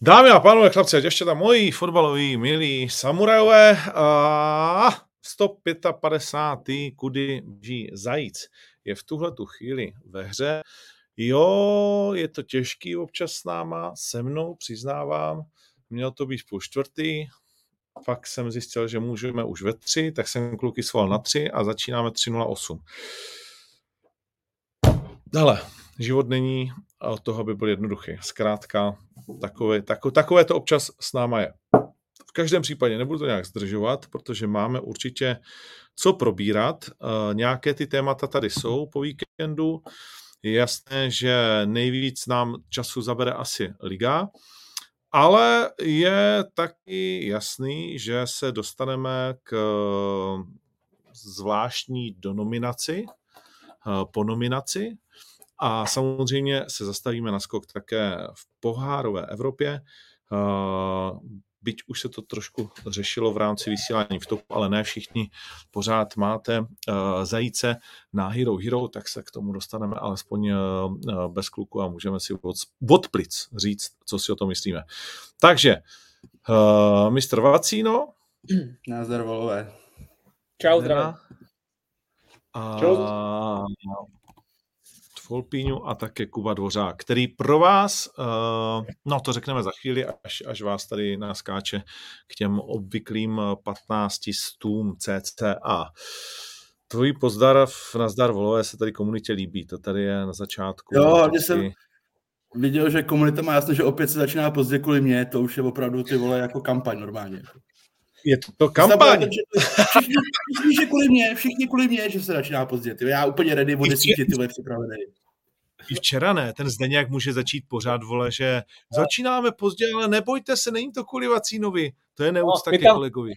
Dámy a pánové, chlapci a děvčata, moji fotbaloví milí samurajové, a 155. kudy bží zajíc je v tuhle tu chvíli ve hře. Jo, je to těžký občas s náma, se mnou, přiznávám. Měl to být půl čtvrtý, pak jsem zjistil, že můžeme už ve tři, tak jsem kluky svolal na tři a začínáme 3.08. Dále, život není od toho, aby byl jednoduchý. Zkrátka, takové, tako, takové to občas s náma je. V každém případě nebudu to nějak zdržovat, protože máme určitě co probírat. Uh, nějaké ty témata tady jsou po víkendu. Je jasné, že nejvíc nám času zabere asi liga, ale je taky jasný, že se dostaneme k zvláštní donominaci, po nominaci, a samozřejmě se zastavíme na skok také v pohárové Evropě. Byť už se to trošku řešilo v rámci vysílání v topu, ale ne všichni pořád máte zajíce na Hero Hero, tak se k tomu dostaneme alespoň bez kluku a můžeme si od, od plic říct, co si o tom myslíme. Takže, uh, mistr Vacíno. Názdar volové. Čau, zdravím. A Čau. Folpíňu a také Kuba Dvořák, který pro vás, uh, no to řekneme za chvíli, až, až vás tady naskáče k těm obvyklým 15 stům CCA. Tvojí pozdrav na zdar volové se tady komunitě líbí, to tady je na začátku. Jo, hlavně jsem viděl, že komunita má jasno, že opět se začíná pozdě kvůli mě, to už je opravdu ty vole jako kampaň normálně je to kampaň. Všichni, všichni, že kvůli mě, všichni kvůli mě, že se začíná pozdě. Ty. Já úplně ready o desítě tyhle připravený. I včera ne, ten Zdeněk může začít pořád, vole, že začínáme pozdě, ale nebojte se, není to kvůli Vacínovi. To je neúcta no, ke kolegovi.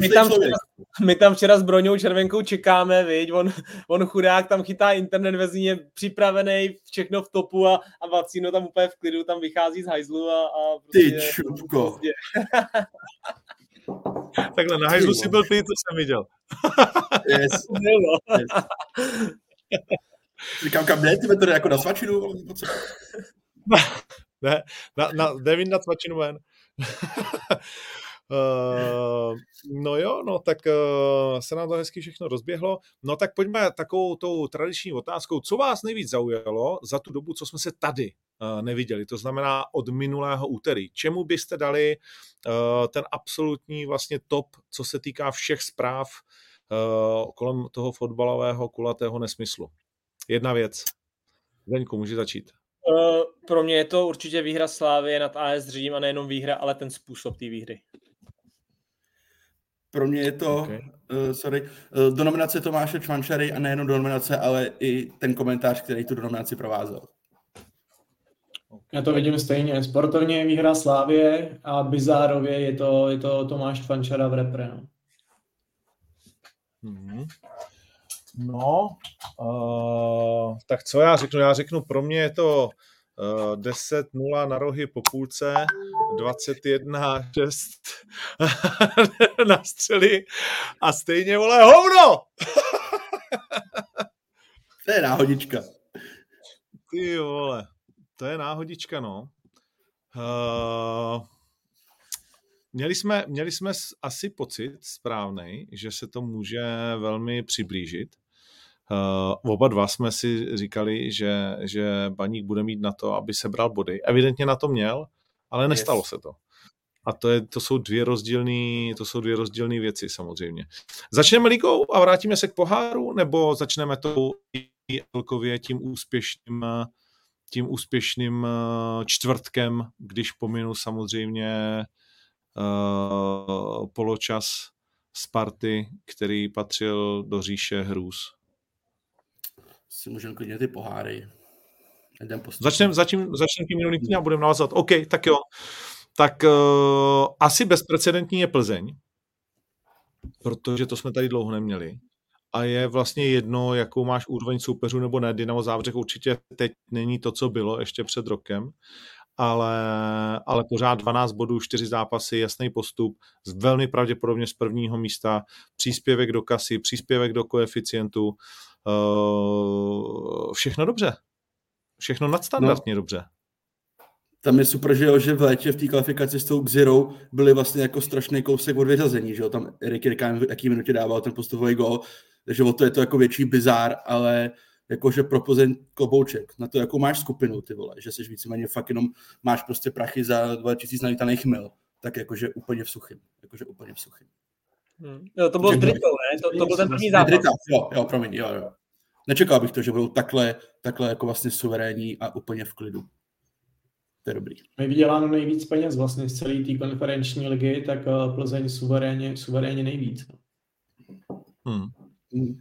My tam, včera, my tam včera s Broňou Červenkou čekáme, viď? On, on chudák tam chytá internet ve zíně, připravený, všechno v topu a, a Vacíno tam úplně v klidu, tam vychází z hajzlu a, a prostě Ty čupko. Takhle na hajzlu si byl ty, co jsem viděl. yes. yes. Říkám, kam ne, ty to jako na svačinu? ne, na, na, Devin na svačinu ven. Uh, no jo, no tak uh, se nám to hezky všechno rozběhlo. No tak pojďme takovou tou tradiční otázkou. Co vás nejvíc zaujalo za tu dobu, co jsme se tady uh, neviděli? To znamená od minulého úterý. Čemu byste dali uh, ten absolutní vlastně top, co se týká všech zpráv uh, kolem toho fotbalového kulatého nesmyslu? Jedna věc. Zdeňku, může začít. Uh, pro mě je to určitě výhra Slávy nad AS Řím a nejenom výhra, ale ten způsob té výhry. Pro mě je to, okay. uh, sorry, uh, do nominace Tomáše Čvančary a nejenom do nominace, ale i ten komentář, který tu nominaci provázel. Já to vidím stejně. Sportovně je výhra Slávě a bizárově je to, je to Tomáš Čvančara v repre. No. Mm-hmm. No, uh, tak co já řeknu? Já řeknu, pro mě je to 10-0 na rohy po půlce, 21-6 na střely a stejně, vole, hovno! to je náhodička. Ty vole, to je náhodička, no. Uh, měli jsme, měli jsme asi pocit správný, že se to může velmi přiblížit. Uh, oba dva jsme si říkali, že, že Baník bude mít na to, aby se bral body. Evidentně na to měl, ale nestalo yes. se to. A to, je, to jsou dvě rozdílné, to jsou dvě rozdílné věci samozřejmě. Začneme ligou a vrátíme se k poháru, nebo začneme to celkově tím úspěšným, tím úspěšným eh, čtvrtkem, když pominu samozřejmě uh, poločas Sparty, který patřil do říše hrůz si můžeme klidně ty poháry. Začneme začnem, začnem tím minulým a budeme navazovat. OK, tak jo. Tak uh, asi bezprecedentní je Plzeň, protože to jsme tady dlouho neměli. A je vlastně jedno, jakou máš úroveň soupeřů nebo ne. Dynamo Závřeh určitě teď není to, co bylo ještě před rokem, ale, ale pořád 12 bodů, 4 zápasy, jasný postup, velmi pravděpodobně z prvního místa, příspěvek do kasy, příspěvek do koeficientu, všechno dobře. Všechno nadstandardně no. dobře. tam je super, že, jo, že v létě v té kvalifikaci s tou Xirou byli vlastně jako strašný kousek od vyřazení, že jo, tam Erik Jirkán v jaký minutě dával ten postupový gol, takže o to je to jako větší bizár, ale jakože pro Plzeň klobouček, na to, jakou máš skupinu, ty vole, že jsi víceméně fakt jenom máš prostě prachy za 2000 nalítaných mil, tak jakože úplně v suchým, jakože úplně v suchým. Hmm. Jo, to bylo s Dritou, ne? To, to byl ten první zápas. Drita, jo, jo, promiň, jo, jo. Nečekal bych to, že budou takhle, takhle jako vlastně suverénní a úplně v klidu. To je dobrý. My vyděláme nejvíc peněz vlastně z celé té konferenční ligy, tak eh, Plzeň suverénně, suverénně nejvíc. Hmm. hmm.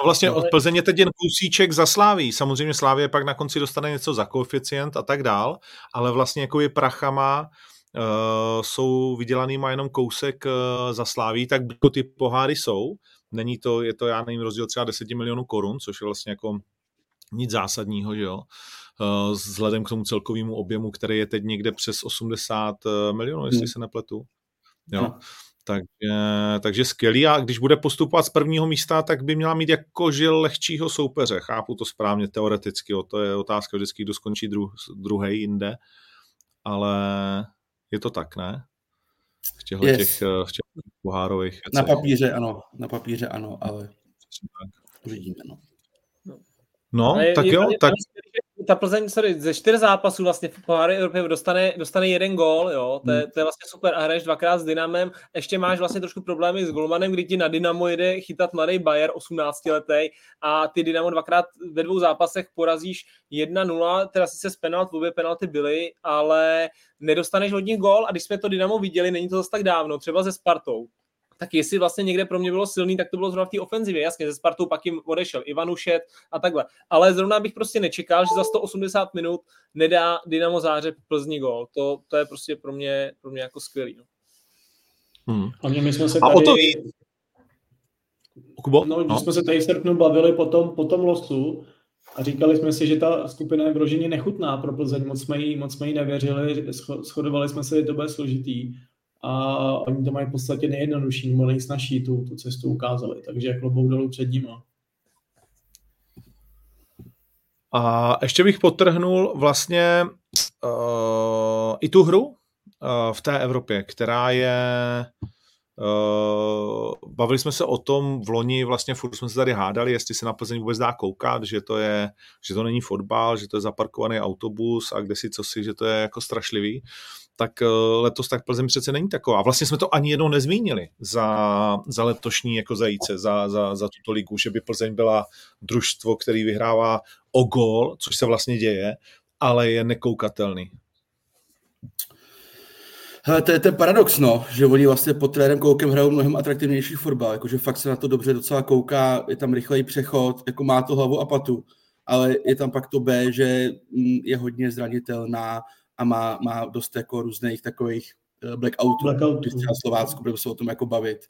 No vlastně od Plzeně teď jen kusíček za Sláví. Samozřejmě Slávě pak na konci dostane něco za koeficient a tak dál, ale vlastně jako je prachama uh, jsou vydělanýma jenom kousek uh, za Sláví, tak ty poháry jsou. Není to, je to, já nevím, rozdíl třeba 10 milionů korun, což je vlastně jako nic zásadního, že jo. Uh, vzhledem k tomu celkovému objemu, který je teď někde přes 80 milionů, jestli hmm. se nepletu. Jo. No. Takže, takže skvělý a když bude postupovat z prvního místa, tak by měla mít jako žil lehčího soupeře. Chápu to správně teoreticky, o to je otázka vždycky, kdo skončí dru, druhý jinde, ale je to tak, ne? V těchto yes. těch, v těch pohárových věcech. Na papíře ano, na papíře ano, ale uvidíme, no. No, ale tak je, jo, je, tak... Ta Plzeň, sorry, ze čtyř zápasů vlastně v poháry Evropy dostane, dostane jeden gól, jo, to je, hmm. to je vlastně super. A hraješ dvakrát s Dynamem, ještě máš vlastně trošku problémy s Golmanem, kdy ti na Dynamo jede chytat mladý Bayer, 18 letý a ty Dynamo dvakrát ve dvou zápasech porazíš 1-0, teda sice z penalt, obě penalty byly, ale nedostaneš od nich gól. A když jsme to Dynamo viděli, není to zase tak dávno, třeba ze Spartou, tak jestli vlastně někde pro mě bylo silný, tak to bylo zrovna v té ofenzivě. Jasně, ze Spartou pak jim odešel Ivanušet a takhle. Ale zrovna bych prostě nečekal, že za 180 minut nedá Dynamo Zářeb Plzni gol. To, to je prostě pro mě, pro mě jako skvělý. No. Hmm. Hlavně my jsme se tady... A o to... Kubo? No, když no. jsme se tady v srpnu bavili po tom, po tom losu a říkali jsme si, že ta skupina je vloženě nechutná pro Plzeň, moc jsme jí, moc jsme jí nevěřili, shodovali jsme se, že to bude složitý a oni to mají v podstatě nejjednodušší nebo nejsnažší tu, tu cestu ukázali, takže klobouk dolů před nimi. A ještě bych potrhnul vlastně uh, i tu hru uh, v té Evropě, která je Uh, bavili jsme se o tom v loni, vlastně furt jsme se tady hádali, jestli se na Plzeň vůbec dá koukat, že to, je, že to není fotbal, že to je zaparkovaný autobus a kde si co si, že to je jako strašlivý. Tak uh, letos tak Plzeň přece není taková. Vlastně jsme to ani jednou nezmínili za, za letošní jako zajíce, za, za, za tuto ligu, že by Plzeň byla družstvo, který vyhrává o gol, což se vlastně děje, ale je nekoukatelný. Hele, to je ten paradox, no, že oni vlastně pod trenérem Koukem hrajou mnohem atraktivnější fotbal, jakože fakt se na to dobře docela kouká, je tam rychlej přechod, jako má to hlavu a patu, ale je tam pak to B, že mm, je hodně zranitelná a má, má dost jako různých takových eh, blackoutů, blackoutů. když třeba Slovácku budeme se o tom jako bavit.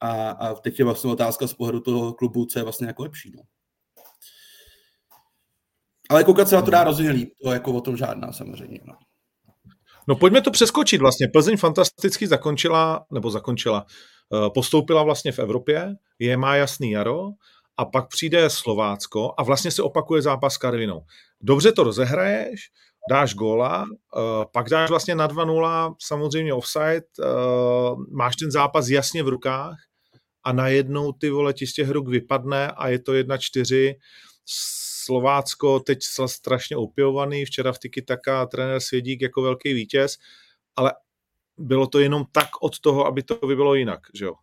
A, a teď je vlastně otázka z pohledu toho klubu, co je vlastně jako lepší. No. Ale koukat se na to dá rozhodně líp, to jako o tom žádná samozřejmě. No. No pojďme to přeskočit vlastně. Plzeň fantasticky zakončila, nebo zakončila, eh, postoupila vlastně v Evropě, je má jasný jaro a pak přijde Slovácko a vlastně se opakuje zápas s Karvinou. Dobře to rozehraješ, dáš góla, eh, pak dáš vlastně na 2-0, samozřejmě offside, eh, máš ten zápas jasně v rukách a najednou ty vole ti z těch ruk vypadne a je to 1-4 Slovácko teď strašně opěvovaný, včera v Tiki Taka trenér Svědík jako velký vítěz, ale bylo to jenom tak od toho, aby to by bylo jinak, že jo?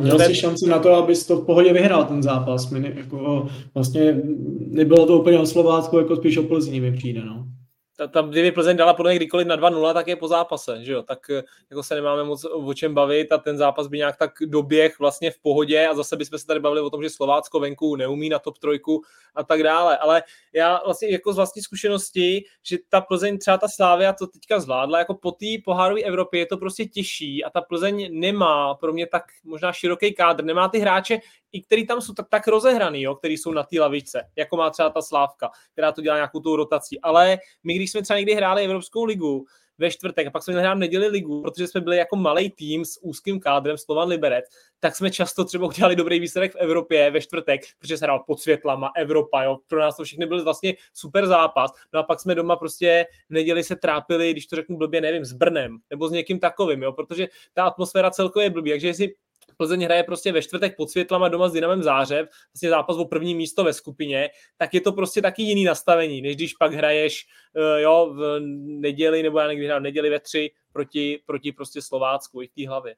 Měl jsi šanci na to, abys to v pohodě vyhrál ten zápas. Ne, jako, vlastně nebylo to úplně o Slovácku, jako spíš o Plzni mi přijde, no tam, kdyby Plzeň dala podle kdykoliv na 2-0, tak je po zápase, že jo? Tak eh, jako se nemáme moc o čem bavit a ten zápas by nějak tak doběh vlastně v pohodě a zase bychom se tady bavili o tom, že Slovácko venku neumí na top trojku a tak dále. Ale já vlastně jako z vlastní zkušenosti, že ta Plzeň, třeba ta Slávia to teďka zvládla, jako po té pohárové Evropě je to prostě těžší a ta Plzeň nemá pro mě tak možná široký kádr, nemá ty hráče, i který tam jsou tak, tak rozehraný, jo, který jsou na té lavičce, jako má třeba ta Slávka, která to dělá nějakou tou rotací. Ale my, když jsme třeba někdy hráli Evropskou ligu, ve čtvrtek a pak jsme hráli neděli ligu, protože jsme byli jako malý tým s úzkým kádrem Slovan Liberec, tak jsme často třeba udělali dobrý výsledek v Evropě ve čtvrtek, protože se hrál pod světlama, Evropa, jo. Pro nás to všechny byl vlastně super zápas. No a pak jsme doma prostě v neděli se trápili, když to řeknu blbě, nevím, s Brnem nebo s někým takovým, jo, protože ta atmosféra celkově je blbý. Takže jestli Plzeň hraje prostě ve čtvrtek pod světlama doma s Dynamem Zářev, vlastně zápas o první místo ve skupině, tak je to prostě taky jiný nastavení, než když pak hraješ uh, jo, v neděli, nebo já někdy hrál v neděli ve tři proti, proti prostě Slovácku i v té hlavě.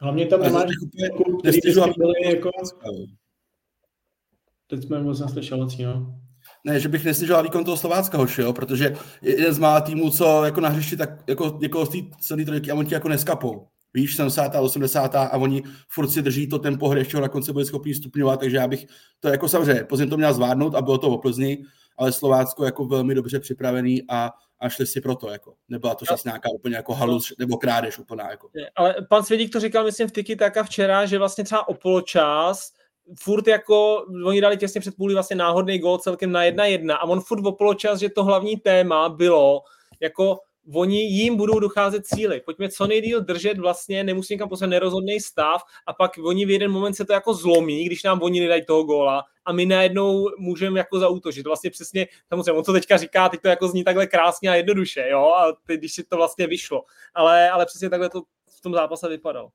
Hlavně tam nemáš klub, který byli jako... Teď jsme vůbec neslyšeli, no. Ne, že bych nesnižoval výkon toho Slovácka hoši, jo, protože jeden z mála týmů, co jako na hřišti, tak jako někoho z té celé trojky a oni ti jako neskapou víš, 70. 80. a oni furt si drží to tempo hry, ještě na konci byli schopni stupňovat, takže já bych to jako samozřejmě, Plzeň to měl zvládnout a bylo to o Plzni, ale Slovácko jako velmi dobře připravený a, a šli si proto, jako. Nebyla to zase nějaká úplně jako halus nebo krádež úplná, jako. Ale pan Svědík to říkal, myslím, v Tiki Taka včera, že vlastně třeba o poločas furt jako, oni dali těsně před půlí vlastně náhodný gol celkem na jedna jedna a on furt o poločas, že to hlavní téma bylo jako oni jim budou docházet cíly. Pojďme co nejdíl držet vlastně, nemusí někam poslat nerozhodný stav a pak oni v jeden moment se to jako zlomí, když nám oni nedají toho góla a my najednou můžeme jako zautožit. Vlastně přesně, samozřejmě on to teďka říká, teď to jako zní takhle krásně a jednoduše, jo, a teď, když si to vlastně vyšlo. Ale, ale přesně takhle to v tom zápase vypadalo.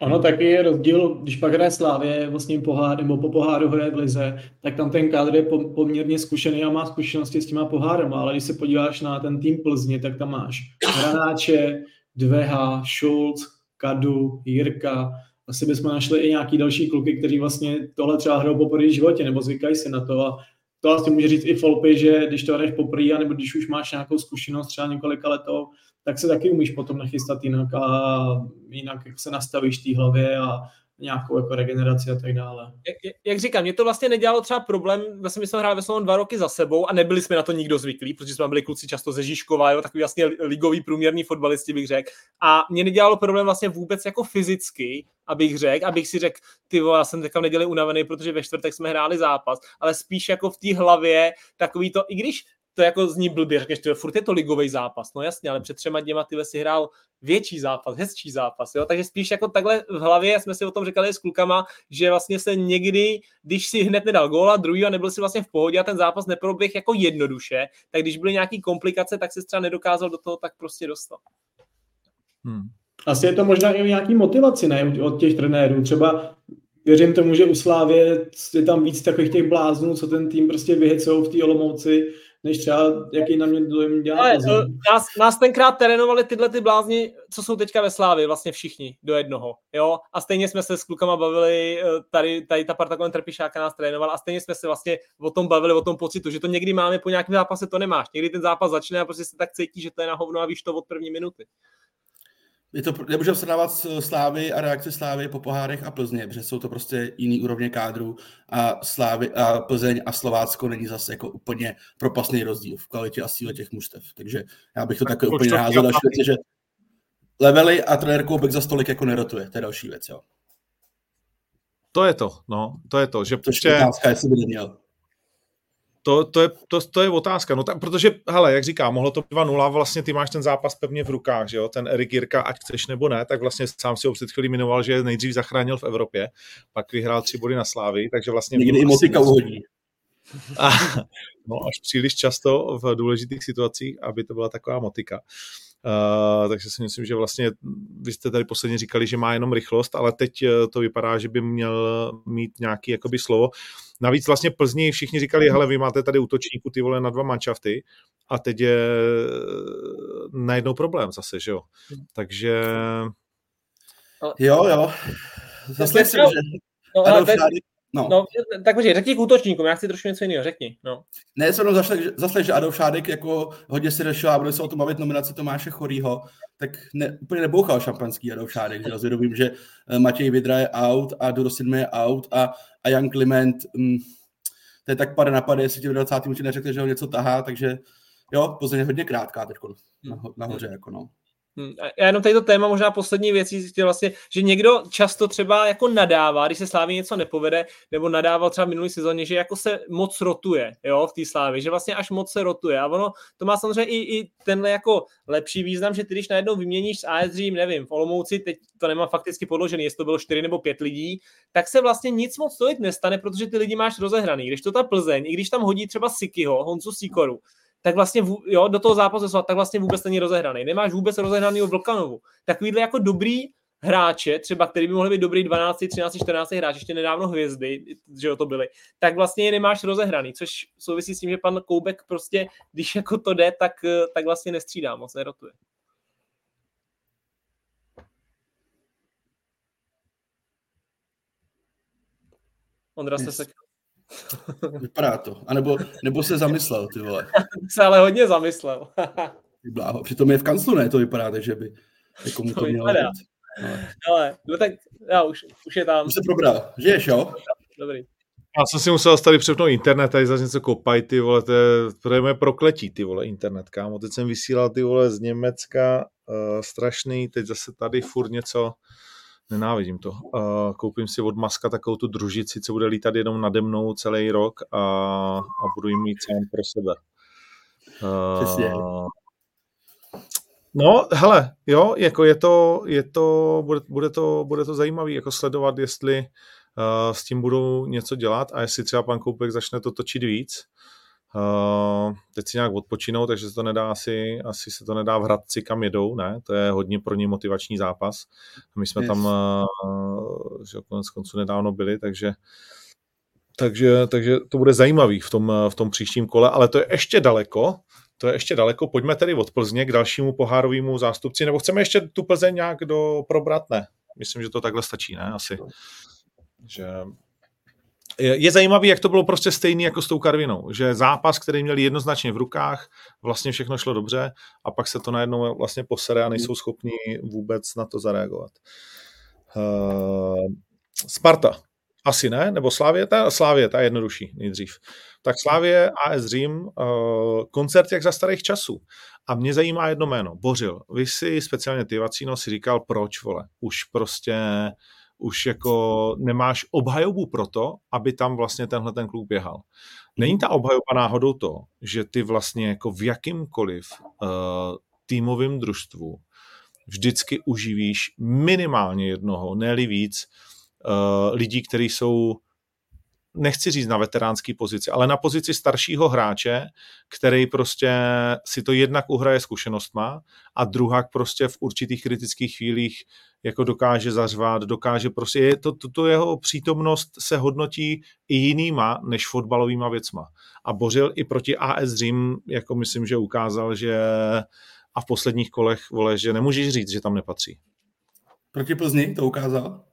Ano, taky je rozdíl, když pak hraje Slávě vlastně pohár, nebo po poháru hraje v Lize, tak tam ten kádr je poměrně zkušený a má zkušenosti s těma pohárem, ale když se podíváš na ten tým Plzně, tak tam máš Hranáče, Dveha, Schulz, Kadu, Jirka, asi bychom našli i nějaký další kluky, kteří vlastně tohle třeba hrajou poprvé v životě, nebo zvykají si na to a to vlastně může říct i Folpy, že když to hraješ poprvé, nebo když už máš nějakou zkušenost třeba několika letou, tak se taky umíš potom nachystat jinak a jinak jak se nastavíš té hlavě a nějakou jako regeneraci a tak dále. Jak, jak říkám, mě to vlastně nedělalo třeba problém, vlastně my jsme hráli ve Slovan dva roky za sebou a nebyli jsme na to nikdo zvyklí, protože jsme byli kluci často ze Žižkova, jo, takový vlastně ligový průměrný fotbalisti bych řekl. A mě nedělalo problém vlastně vůbec jako fyzicky, abych řekl, abych si řekl, ty já jsem teďka v neděli unavený, protože ve čtvrtek jsme hráli zápas, ale spíš jako v té hlavě takový to, i když to jako zní blbě, řekneš, že furt je to ligový zápas, no jasně, ale před třema dněma ty si hrál větší zápas, hezčí zápas, jo? takže spíš jako takhle v hlavě jsme si o tom říkali s klukama, že vlastně se někdy, když si hned nedal góla, druhý a nebyl si vlastně v pohodě a ten zápas neproběh jako jednoduše, tak když byly nějaký komplikace, tak se třeba nedokázal do toho tak prostě dostat. Hmm. Asi je to možná i nějaký motivaci, ne, od těch trenérů. Třeba věřím tomu, že u Slávě je tam víc takových těch bláznů, co ten tým prostě vyhecou v té Olomouci, než třeba jaký na mě dojem dělá Ale, uh, nás, nás tenkrát terénovali tyhle ty blázni, co jsou teďka ve Slávě, vlastně všichni do jednoho, jo, a stejně jsme se s klukama bavili, eh, tady, tady ta parta kolem Trpišáka nás trénovala a stejně jsme se vlastně o tom bavili, o tom pocitu, že to někdy máme po nějakém zápase, to nemáš, někdy ten zápas začne a prostě se tak cítí, že to je na hovno a víš to od první minuty je to, nemůžeme srovnávat Slávy a reakce Slávy po pohárech a Plzně, protože jsou to prostě jiný úrovně kádru a Slávy a Plzeň a Slovácko není zase jako úplně propasný rozdíl v kvalitě a síle těch mužstev. Takže já bych to tak také úplně naházel další věc, že levely a trenér Koubek za stolik jako nerotuje, to je další věc, jo. To je to, no, to je to, že prostě... Otázka, jestli by neměl. To, to, je, to, to je otázka, no tak, protože, hele, jak říkám, mohlo to 2-0, vlastně ty máš ten zápas pevně v rukách, že jo, ten Erik Jirka, ať chceš nebo ne, tak vlastně sám si ho před chvílí minoval, že nejdřív zachránil v Evropě, pak vyhrál tři body na Slávy, takže vlastně... Někdy i motika uhodí. A, no, až příliš často v důležitých situacích, aby to byla taková motika. Uh, takže si myslím, že vlastně vy jste tady posledně říkali, že má jenom rychlost, ale teď eh, to vypadá, že by měl mít nějaký jakoby slovo. Navíc vlastně Plzni všichni říkali, hele, vy máte tady útočníku ty vole na dva manšafty a teď je eh, najednou problém zase, že jo. Takže... Jo, jo. Zase že... No, ale No. no, tak počkej, řekni k útočníkům, já chci trošku něco jiného, řekni. No. Ne, jsem jenom zaslech, že Adolf Šádek jako hodně si řešil a bude se o tom bavit nominaci Tomáše Chorýho, tak ne, úplně nebouchal šampanský Adolf Šádek, že rozvědomím, že eh, Matěj Vidra je out a Durosidme je out a, a Jan Kliment, mm, to je tak pade na pade, jestli ti v 20. minutě neřekne, že ho něco tahá, takže jo, Plzeň je hodně krátká teď nahoře, jako no. Hmm. Já jenom tady to téma, možná poslední věcí, vlastně, že někdo často třeba jako nadává, když se Slávě něco nepovede, nebo nadával třeba v minulý sezóně, že jako se moc rotuje, jo, v té Slávě, že vlastně až moc se rotuje. A ono, to má samozřejmě i, i tenhle jako lepší význam, že ty když najednou vyměníš s AS Dream, nevím, v Olomouci, teď to nemám fakticky podložený, jestli to bylo 4 nebo 5 lidí, tak se vlastně nic moc tolik nestane, protože ty lidi máš rozehraný. Když to ta Plzeň, i když tam hodí třeba Sikyho, Honzu Sikoru, tak vlastně jo, do toho zápasu tak vlastně vůbec není rozehraný. Nemáš vůbec rozehraný Vlkanovu. Takovýhle jako dobrý hráče, třeba který by mohli být dobrý 12, 13, 14 hráč, ještě nedávno hvězdy, že jo to byly, tak vlastně je nemáš rozehraný, což souvisí s tím, že pan Koubek prostě, když jako to jde, tak, tak vlastně nestřídá, moc nerotuje. Ondra se sekl. Vypadá to. A nebo, nebo se zamyslel, ty vole. se ale hodně zamyslel. ty bláho. Přitom je v kanclu, ne? To vypadá, takže by jako mu to, to mělo vypadá. Ale, ale no tak já už, už je tam. Už se probral. Žiješ, jo? Dobrý. Já jsem si musel tady přepnout internet, tady zase něco kopají, ty vole, to je, to je moje prokletí, ty vole, internet, kámo. Teď jsem vysílal, ty vole, z Německa, uh, strašný, teď zase tady furt něco, Nenávidím to. Uh, koupím si od Maska takovou tu družici, co bude lítat jenom nade mnou celý rok a, a budu jim mít sám pro sebe. Uh, no, hele, jo, jako je to, je to, bude, bude to, bude to zajímavý, jako sledovat, jestli uh, s tím budou něco dělat a jestli třeba pan Koupek začne to točit víc, Uh, teď si nějak odpočinou, takže se to nedá asi, asi se to nedá v Hradci, kam jedou, ne? To je hodně pro ně motivační zápas. My jsme yes. tam uh, že konec konců nedávno byli, takže takže, takže to bude zajímavý v tom, v tom příštím kole, ale to je ještě daleko, to je ještě daleko. Pojďme tedy od Plzně k dalšímu pohárovému zástupci, nebo chceme ještě tu Plzeň nějak do probrat? Ne. Myslím, že to takhle stačí, ne? Asi. Že je zajímavý, jak to bylo prostě stejný jako s tou Karvinou, že zápas, který měli jednoznačně v rukách, vlastně všechno šlo dobře a pak se to najednou vlastně posere a nejsou schopni vůbec na to zareagovat. Uh, Sparta. Asi ne, nebo Slávě, ta, Slávě, ta je jednodušší nejdřív. Tak Slávě, AS Řím, uh, koncert jak za starých časů. A mě zajímá jedno jméno, Bořil. Vy si, speciálně ty Vacíno, si říkal, proč, vole, už prostě už jako nemáš obhajobu pro to, aby tam vlastně tenhle ten klub běhal. Není ta obhajoba náhodou to, že ty vlastně jako v jakýmkoliv uh, týmovém družstvu vždycky uživíš minimálně jednoho, ne víc, uh, lidí, kteří jsou nechci říct na veteránský pozici, ale na pozici staršího hráče, který prostě si to jednak uhraje zkušenostma a druhak prostě v určitých kritických chvílích jako dokáže zařvat, dokáže prostě, je to, to, to jeho přítomnost se hodnotí i jinýma než fotbalovýma věcma. A Bořil i proti AS Řím, jako myslím, že ukázal, že a v posledních kolech, vole, že nemůžeš říct, že tam nepatří. Proti Plzni to ukázal?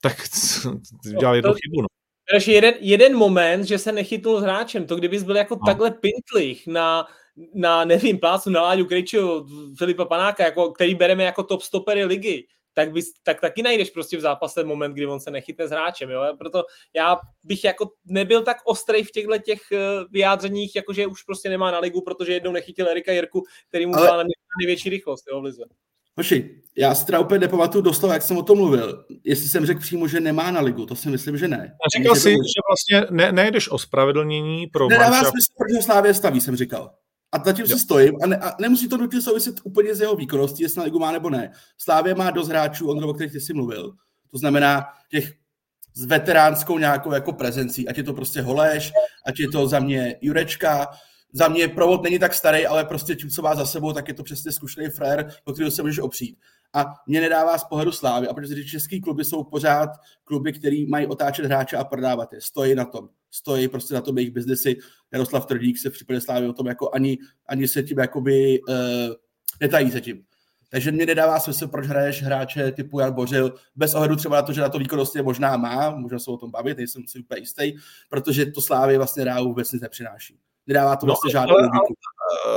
Tak dělal jednu chybu, no. Takže jeden, jeden moment, že se nechytnul s hráčem, to kdybys byl jako no. takhle pintlich na, na, nevím, plácu na Láďu Krejčího, Filipa Panáka, jako, který bereme jako top stopery ligy, tak, bys, tak taky najdeš prostě v zápase moment, kdy on se nechytne s hráčem. Jo? Proto já bych jako nebyl tak ostrý v těchto těch eh, vyjádřeních, jakože už prostě nemá na ligu, protože jednou nechytil Erika Jirku, který mu Ale... na největší rychlost jo, v lize. Hoši, já si teda úplně nepamatuju doslova, jak jsem o tom mluvil. Jestli jsem řekl přímo, že nemá na ligu, to si myslím, že ne. A říkal jsi, že vlastně ne, nejdeš o spravedlnění pro Nedává manšaft... smysl, proč ho Slávě staví, jsem říkal. A zatím si stojím a, ne, a nemusí to nutně souviset úplně s jeho výkonností, jestli na ligu má nebo ne. Slávě má dost hráčů, on o kterých ty jsi mluvil. To znamená těch s veteránskou nějakou jako prezencí, ať je to prostě Holeš, ať je to za mě Jurečka, za mě provod není tak starý, ale prostě tím, co má za sebou, tak je to přesně zkušený frér, o kterého se můžeš opřít. A mě nedává z pohledu slávy, a protože český kluby jsou pořád kluby, který mají otáčet hráče a prodávat je. Stojí na tom. Stojí prostě na tom jejich biznesy. Jaroslav Trdík se v případě slávy o tom jako ani, ani se tím jakoby uh, netají se tím. Takže mě nedává smysl, proč hraješ hráče typu Jan Bořil, bez ohledu třeba na to, že na to výkonnostně možná má, můžeme se o tom bavit, nejsem si úplně jistý, protože to Slávy vlastně ráhu vůbec nic nepřináší. Nedává to no, vlastně žádnou logiku.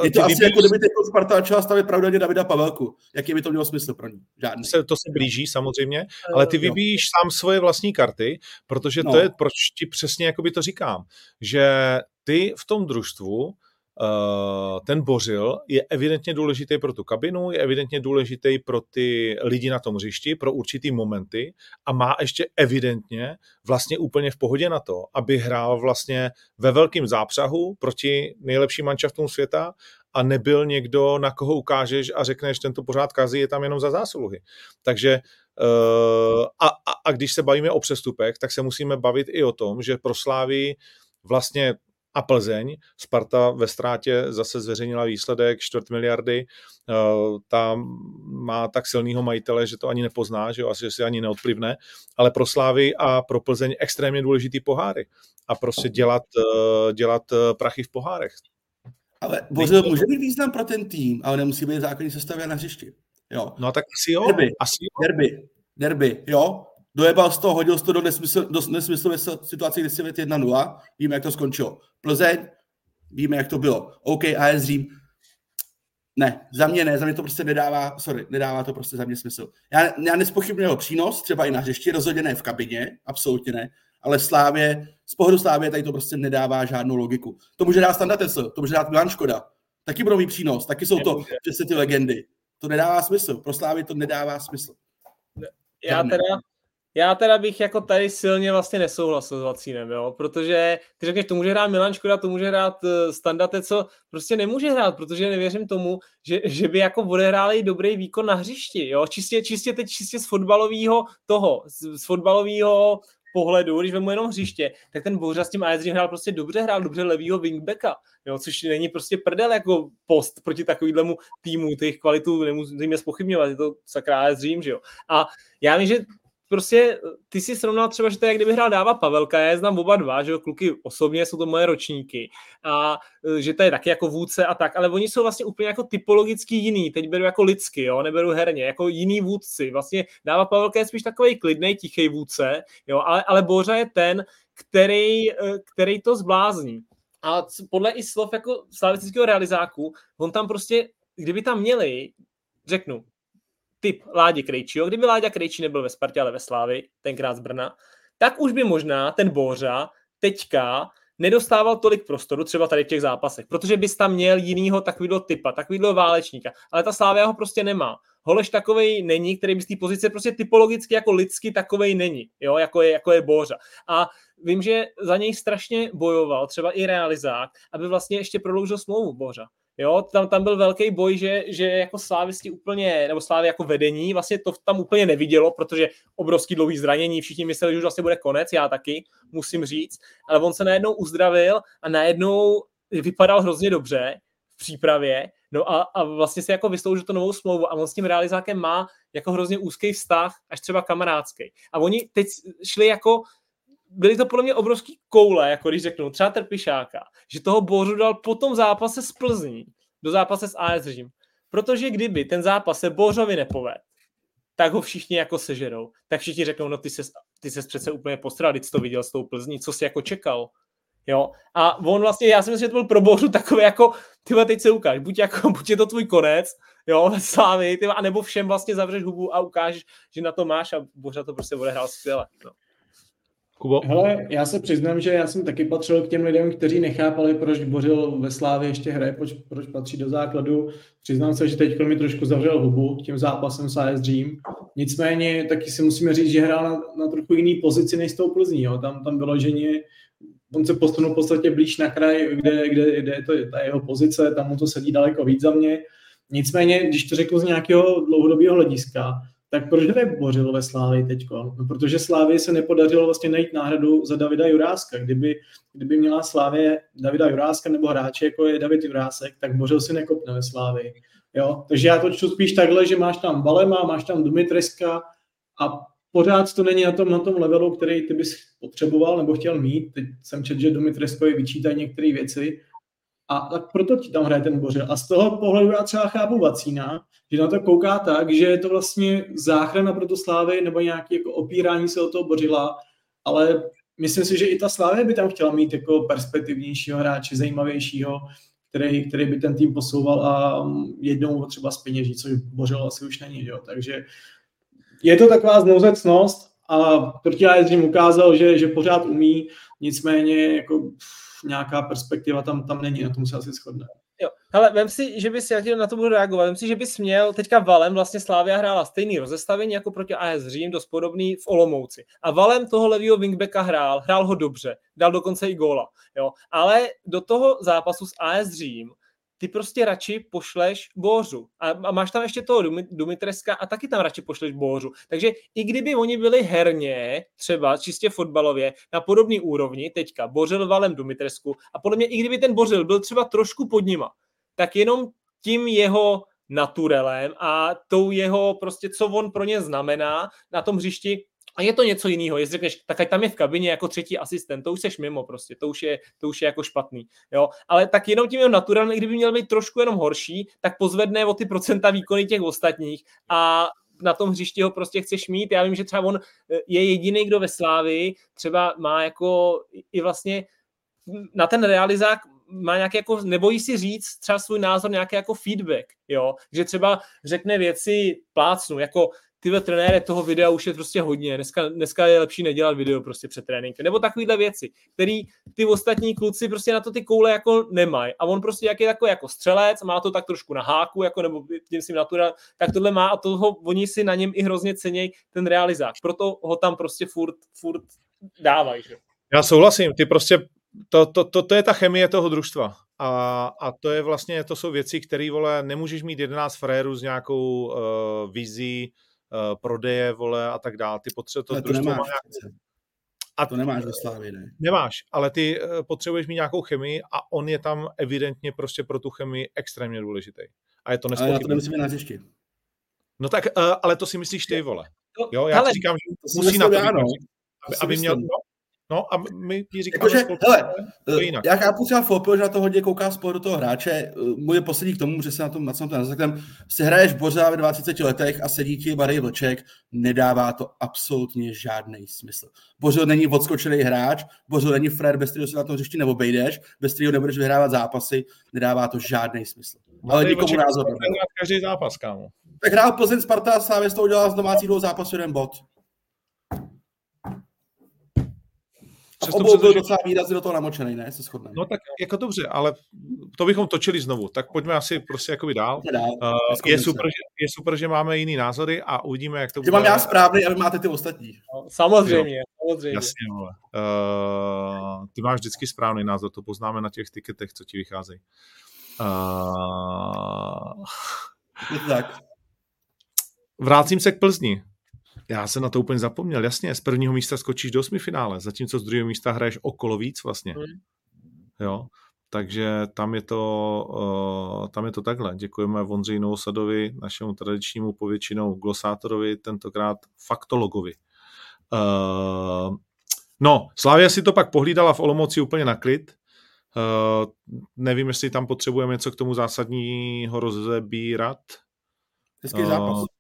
Je to asi vybíš... jako kdyby teď Sparta začala stavit pravděpodobně Davida Pavelku. Jaký by to mělo smysl pro ní? Žádný. Se, to se blíží samozřejmě, ale ty vybíjíš no. sám svoje vlastní karty, protože no. to je, proč ti přesně jako by to říkám, že ty v tom družstvu ten bořil je evidentně důležitý pro tu kabinu, je evidentně důležitý pro ty lidi na tom hřišti, pro určitý momenty a má ještě evidentně vlastně úplně v pohodě na to, aby hrál vlastně ve velkém zápřahu proti nejlepším manšaftům světa a nebyl někdo, na koho ukážeš a řekneš, tento pořád kazí, je tam jenom za zásluhy. Takže uh, a, a, a když se bavíme o přestupech, tak se musíme bavit i o tom, že pro Slávy vlastně a Plzeň. Sparta ve ztrátě zase zveřejnila výsledek čtvrt miliardy. Eh, ta má tak silného majitele, že to ani nepozná, že jo, asi si ani neodplivne, ale pro Slávy a pro Plzeň extrémně důležitý poháry a prostě dělat, eh, dělat eh, prachy v pohárech. Ale Bořil může mít význam pro ten tým, ale nemusí být základní sestavě na hřišti. Jo. No tak asi jo. Derby, asi jo. derby, derby, jo dojebal z toho, hodil to do, nesmysl, do nesmyslové situace, kdy si 1-0, víme, jak to skončilo. Plzeň, víme, jak to bylo. OK, AS Řím, ne, za mě ne, za mě to prostě nedává, sorry, nedává to prostě za mě smysl. Já, já nespochybnuju jeho přínos, třeba i na hřišti, rozhodně ne v kabině, absolutně ne, ale Slávě, z pohledu Slávě tady to prostě nedává žádnou logiku. To může dát Standa Tesl, to může dát Milan Škoda, taky budou mít přínos, taky jsou to přesně ty legendy. To nedává smysl, pro Slávě to nedává smysl. Já teda, já teda bych jako tady silně vlastně nesouhlasil s Vacínem, jo, protože ty řekneš, to může hrát Milan Škoda, to může hrát uh, Standate, co prostě nemůže hrát, protože nevěřím tomu, že, že by jako odehráli dobrý výkon na hřišti, jo, čistě, čistě teď čistě z fotbalového toho, z, z fotbalového pohledu, když vemu jenom hřiště, tak ten Bouřa s tím AS hrál prostě dobře, hrál dobře levýho wingbacka, jo, což není prostě prdel jako post proti takovýhlemu týmu, těch kvalitů nemusíme spochybňovat, je to sakra AS že jo. A já vím, že prostě ty si srovnal třeba, že to je, jak kdyby hrál Dáva Pavelka, já je znám oba dva, že jo, kluky osobně jsou to moje ročníky a e, že to je taky jako vůdce a tak, ale oni jsou vlastně úplně jako typologicky jiný, teď beru jako lidsky, jo, neberu herně, jako jiný vůdci, vlastně Dáva Pavelka je spíš takový klidný, tichý vůdce, jo, ale, ale Bořa je ten, který, e, který to zblázní. A podle i slov jako slavistického realizáku, on tam prostě, kdyby tam měli, řeknu, typ Ládě Krejčího, kdyby Láďa Krejčí nebyl ve Spartě, ale ve Slávi, tenkrát z Brna, tak už by možná ten Bořa teďka nedostával tolik prostoru třeba tady v těch zápasech, protože bys tam měl jinýho takovýhle typa, takovýhle válečníka, ale ta Slávia ho prostě nemá. Holeš takovej není, který by z té pozice prostě typologicky jako lidsky takovej není, jo, jako je, jako je Bořa. A vím, že za něj strašně bojoval třeba i realizák, aby vlastně ještě prodloužil smlouvu Bořa. Jo, tam, tam byl velký boj, že, že jako slávisti úplně, nebo slávy jako vedení, vlastně to tam úplně nevidělo, protože obrovský dlouhý zranění, všichni mysleli, že už vlastně bude konec, já taky, musím říct, ale on se najednou uzdravil a najednou vypadal hrozně dobře v přípravě, no a, a vlastně si jako vysloužil to novou smlouvu a on s tím realizákem má jako hrozně úzký vztah, až třeba kamarádský. A oni teď šli jako byly to podle mě obrovský koule, jako když řeknu, třeba Trpišáka, že toho Bořu dal po tom zápase s Plzní do zápase s AS Řím. Protože kdyby ten zápas se Bořovi nepoved, tak ho všichni jako sežerou. Tak všichni řeknou, no ty ses, ty ses přece úplně postral, když to viděl s tou Plzní, co jsi jako čekal. Jo? A on vlastně, já si myslím, že to byl pro Bořu takový jako, ty teď se ukáž, buď, jako, buď je to tvůj konec, jo, slávy, ty, anebo všem vlastně zavřeš hubu a ukážeš, že na to máš a Bořa to prostě odehrál skvěle. No. Kubo? Hele, já se přiznám, že já jsem taky patřil k těm lidem, kteří nechápali, proč Bořil ve Slávě ještě hraje, proč, proč patří do základu. Přiznám se, že teď mi trošku zavřel hubu tím zápasem s AS Dream. Nicméně taky si musíme říct, že hrál na, na trochu jiný pozici než s tou Plzní. Jo. Tam, tam bylo ženě, on se posunul v podstatě blíž na kraj, kde, kde, kde je to ta jeho pozice, tam mu to sedí daleko víc za mě. Nicméně, když to řeknu z nějakého dlouhodobého hlediska, tak proč hraje Bořil ve Slávii teď? No, protože Slávii se nepodařilo vlastně najít náhradu za Davida Juráska. Kdyby, kdyby měla Slávě Davida Juráska nebo hráče, jako je David Jurásek, tak Bořil si nekopne ve Slávii. Jo? Takže já to čtu spíš takhle, že máš tam Balema, máš tam Dumitreska a pořád to není na tom, na tom levelu, který ty bys potřeboval nebo chtěl mít. Teď jsem četl, že Dumitreskovi vyčítají některé věci, a tak proto ti tam hraje ten Bořil. A z toho pohledu já třeba chápu Vacína, že na to kouká tak, že je to vlastně záchrana pro to Slávy nebo nějaké jako opírání se o toho Bořila, ale myslím si, že i ta Slávy by tam chtěla mít jako perspektivnějšího hráče, zajímavějšího, který, který by ten tým posouval a jednou ho třeba zpeněží, což Bořil asi už není. Jo. Takže je to taková znouzecnost a proti AS ukázal, že, že pořád umí, nicméně jako nějaká perspektiva tam, tam není, na tom se asi shodne. Jo, hele, vem si, že bys, já na to budu reagovat, vem si, že bys měl, teďka Valem vlastně Slávia hrála stejný rozestavení jako proti AS Řím, dost podobný v Olomouci. A Valem toho levýho wingbacka hrál, hrál ho dobře, dal dokonce i góla, jo. Ale do toho zápasu s AS Řím ty prostě radši pošleš Bořu. A, a máš tam ještě toho Dumitreska a taky tam radši pošleš Bořu. Takže i kdyby oni byli herně, třeba čistě fotbalově, na podobný úrovni, teďka Bořil valem Dumitresku, a podle mě i kdyby ten Bořil byl třeba trošku pod nima, tak jenom tím jeho naturelem a tou jeho prostě, co on pro ně znamená na tom hřišti, a je to něco jiného. Jestli řekneš, tak ať tam je v kabině jako třetí asistent, to už seš mimo prostě, to už je, to už je jako špatný. Jo? Ale tak jenom tím jeho naturálně, kdyby měl být trošku jenom horší, tak pozvedne o ty procenta výkony těch ostatních a na tom hřišti ho prostě chceš mít. Já vím, že třeba on eh, je jediný, kdo ve Slávi třeba má jako i vlastně na ten realizák má nějaký jako, nebojí si říct třeba svůj názor, nějaký jako feedback, jo, že třeba řekne věci plácnu, jako tyhle trenére toho videa už je prostě hodně. Dneska, dneska je lepší nedělat video prostě před tréninkem. Nebo takovýhle věci, který ty ostatní kluci prostě na to ty koule jako nemají. A on prostě jak je takový jako střelec, má to tak trošku na háku, jako nebo tím si natura, tak tohle má a toho oni si na něm i hrozně cenějí ten realizák. Proto ho tam prostě furt, furt dávají. Že? Já souhlasím, ty prostě to, to, to, to je ta chemie toho družstva. A, a to je vlastně, to jsou věci, které, vole, nemůžeš mít 11 frérů s nějakou uh, vizí, prodeje, vole, a tak dále. Ty potřebuješ to, to družstvo nemáš, nějak... A to nemáš ve Slávě, ne? Nemáš, ale ty uh, potřebuješ mít nějakou chemii a on je tam evidentně prostě pro tu chemii extrémně důležitý. A je to Ale já to nemusím na hřišti. No tak, uh, ale to si myslíš ty, vole. Jo, já ti říkám, že musí na to no. aby, aby měl, no, a my ti říkáme, Jakože, hele, to je jinak. já chápu třeba Fopil, že na to hodně kouká spolu do toho hráče. Můj je poslední k tomu, že se na tom, na tom ten si hraješ Bořa ve 20 letech a sedí ti Barry Vlček, nedává to absolutně žádný smysl. Bořil není odskočený hráč, Bořil není frér, bez kterého se na tom hřišti neobejdeš, bez kterého nebudeš vyhrávat zápasy, nedává to žádný smysl. Ale nikomu názor. každý zápas, kámo. Tak hrál Plzeň Sparta z toho udělal z domácích dvou zápasů jeden bod. Přesto obou byl docela výrazně do toho namočený, ne? Se shodneme. No tak jako dobře, ale to bychom točili znovu, tak pojďme asi prostě jakoby dál. Dál. Uh, je, super, že, je super, že máme jiný názory a uvidíme, jak to Že mám já správný, ale máte ty ostatní. No, samozřejmě, samozřejmě. Jasně, vole. Uh, ty máš vždycky správný názor, to poznáme na těch tiketech, co ti vycházejí. Uh, tak. vrátím se k Plzni. Já jsem na to úplně zapomněl, jasně, z prvního místa skočíš do osmi finále, zatímco z druhého místa hraješ okolo víc vlastně. Hmm. Jo, takže tam je to, uh, tam je to takhle. Děkujeme Vondřeji Novosadovi, našemu tradičnímu povětšinou glosátorovi, tentokrát faktologovi. Uh, no, Slávia si to pak pohlídala v Olomouci úplně na klid. Uh, nevím, jestli tam potřebujeme něco k tomu zásadního rozebírat. Hezký zápas.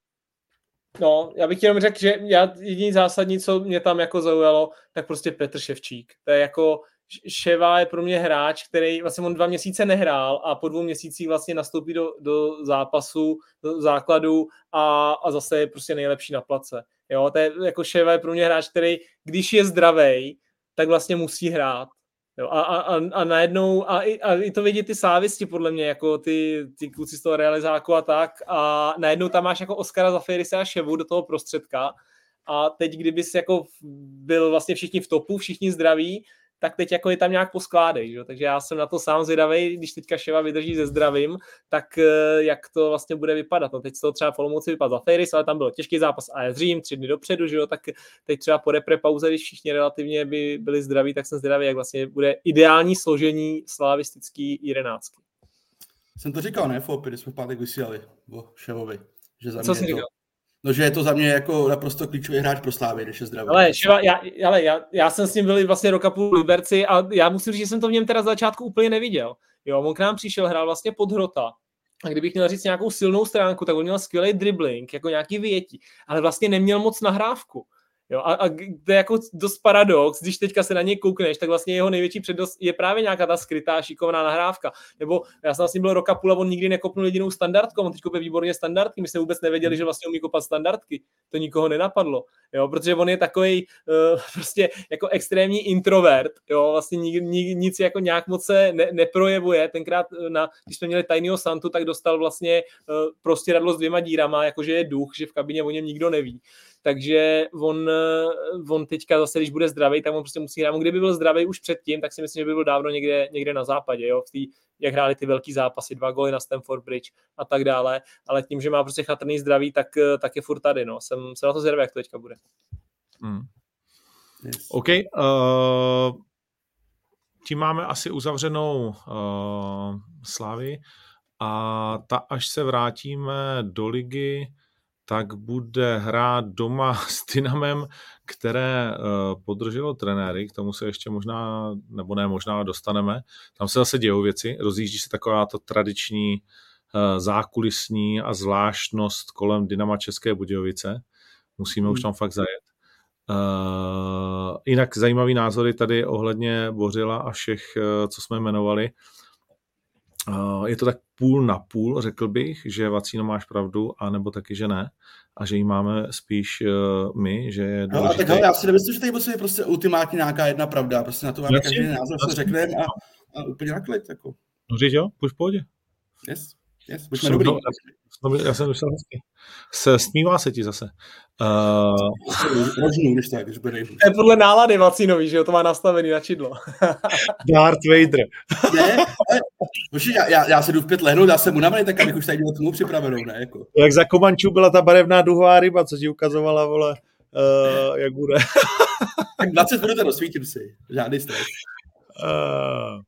No, já bych jenom řekl, že já jediný zásadní, co mě tam jako zaujalo, tak prostě Petr Ševčík. To je jako, Ševa je pro mě hráč, který vlastně on dva měsíce nehrál a po dvou měsících vlastně nastoupí do, do zápasu, do základu a, a zase je prostě nejlepší na place. Jo, to je, jako Ševa je pro mě hráč, který, když je zdravý, tak vlastně musí hrát. Jo, a, a, a, najednou, a i, a i to vidí ty sávisti podle mě, jako ty, ty kluci z toho realizáku a tak, a najednou tam máš jako Oskara Zafirise a Ševu do toho prostředka. A teď kdybys jako byl vlastně všichni v topu, všichni zdraví, tak teď jako je tam nějak poskládej, že? takže já jsem na to sám zvědavý, když teďka Ševa vydrží se zdravím, tak eh, jak to vlastně bude vypadat. No teď z toho třeba v Olomouci vypadal Zafiris, ale tam byl těžký zápas a Řím tři dny dopředu, že jo? tak teď třeba po repre pauze, když všichni relativně by byli zdraví, tak jsem zvědavý, jak vlastně bude ideální složení slavistický jedenáctky. Jsem to říkal, ne, Fopy, když jsme v pátek vysílali o Ševovi. Že za Co mě jsi to, říkal? No, že je to za mě jako naprosto klíčový hráč pro Slávy, když je zdravý. Ale, Ševa, já, ale já, já, jsem s ním byl vlastně roka půl Liberci a já musím říct, že jsem to v něm teda z začátku úplně neviděl. Jo, on k nám přišel, hrál vlastně pod hrota. A kdybych měl říct nějakou silnou stránku, tak on měl skvělý dribbling, jako nějaký vyjetí, ale vlastně neměl moc nahrávku. Jo, a, a to je jako dost paradox, když teďka se na něj koukneš, tak vlastně jeho největší přednost je právě nějaká ta skrytá šikovná nahrávka. Nebo já jsem vlastně byl roka půl a on nikdy nekopnul jedinou standardku, on teď kope výborně standardky, my jsme vůbec nevěděli, že vlastně umí kopat standardky. To nikoho nenapadlo, jo, protože on je takový uh, prostě jako extrémní introvert, jo, vlastně nik, nik, nic jako nějak moc se ne, neprojevuje. Tenkrát, eh, na, když jsme měli tajného Santu, tak dostal vlastně uh, prostě radlo s dvěma dírama, jakože je duch, že v kabině o něm nikdo neví takže on, eh, on teďka zase, když bude zdravý, tak on prostě musí hrát. Kdyby byl zdravý už předtím, tak si myslím, že by byl dávno někde, někde na západě, jo, v tý, jak hráli ty velký zápasy, dva góly na Stamford Bridge a tak dále, ale tím, že má prostě chatrný zdraví, tak, eh, tak je furt tady, no. Jsem, jsem na to zvědavý, jak to teďka bude. Hmm. Yes. OK. Uh, tím máme asi uzavřenou uh, slávy a ta, až se vrátíme do ligy, tak bude hrát doma s Dynamem, které uh, podrželo trenéry, k tomu se ještě možná, nebo ne možná, dostaneme. Tam se zase dějou věci, rozjíždí se taková to tradiční uh, zákulisní a zvláštnost kolem Dynama České Budějovice. Musíme hmm. už tam fakt zajet. Uh, jinak zajímavý názory tady ohledně Bořila a všech, co jsme jmenovali. Uh, je to tak půl na půl, řekl bych, že Vacíno máš pravdu, anebo taky, že ne. A že ji máme spíš uh, my, že je. No, a tak hele, já si nemyslím, že tady je prostě ultimátní nějaká jedna pravda. Prostě na to máme každý názor, co řekneme a, a úplně na klid. Jako. No říct jo, půjď v pohodě. Yes, yes, buďme dobrý. No, já jsem myslel hezky. Se, smívá se ti zase. Uh... Rožnu, když tak, když bude. To je podle nálady Vacínový, že jo, to má nastavený na čidlo. Darth Vader. ne, ale, já, já, já, se jdu v pět lehnout, já jsem unavený, tak abych už tady měl tmu připravenou, ne? Jako. Jak za Komančů byla ta barevná duhová ryba, co ti ukazovala, vole, uh, jak bude. tak 20 minut rozsvítím si, žádný stres. Uh...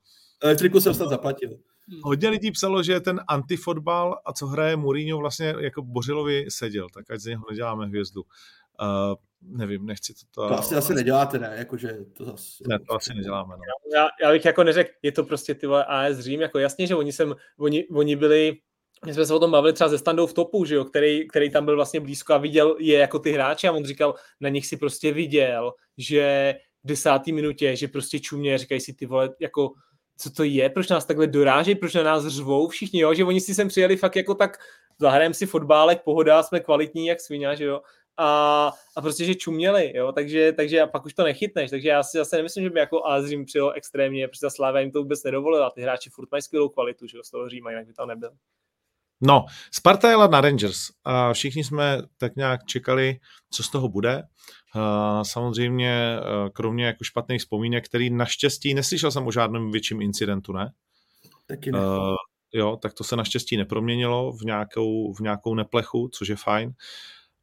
Elektriku jsem snad zaplatil. Hmm. Hodně lidí psalo, že ten antifotbal a co hraje Mourinho vlastně jako Bořilovi seděl, tak ať z něho neděláme hvězdu. Uh, nevím, nechci to... To, to asi asi neděláte, ne? Jakože to zase... Ne, to asi neděláme, no. Já, já bych jako neřekl, je to prostě ty vole AS Řím, jako jasně, že oni, sem, oni, oni byli my jsme se o tom bavili třeba ze standou v topu, že jo, který, který tam byl vlastně blízko a viděl je jako ty hráči a on říkal, na nich si prostě viděl, že v desátý minutě, že prostě čumě, říkají si ty vole, jako co to je, proč nás takhle doráží, proč na nás řvou všichni, jo? že oni si sem přijeli fakt jako tak, zahrajeme si fotbálek, pohoda, jsme kvalitní jak svině, že jo, a, a prostě, že čuměli, jo, takže, takže a pak už to nechytneš, takže já si zase nemyslím, že by jako Azrim přijel extrémně, protože ta Sláva jim to vůbec nedovolila, ty hráči furt mají skvělou kvalitu, že jo, z toho Říma, jinak by tam nebyl. No, Sparta jela na Rangers a všichni jsme tak nějak čekali, co z toho bude. Samozřejmě kromě jako špatných vzpomínek, který naštěstí, neslyšel jsem o žádném větším incidentu, ne? Taky ne. Uh, jo, tak to se naštěstí neproměnilo v nějakou, v nějakou neplechu, což je fajn.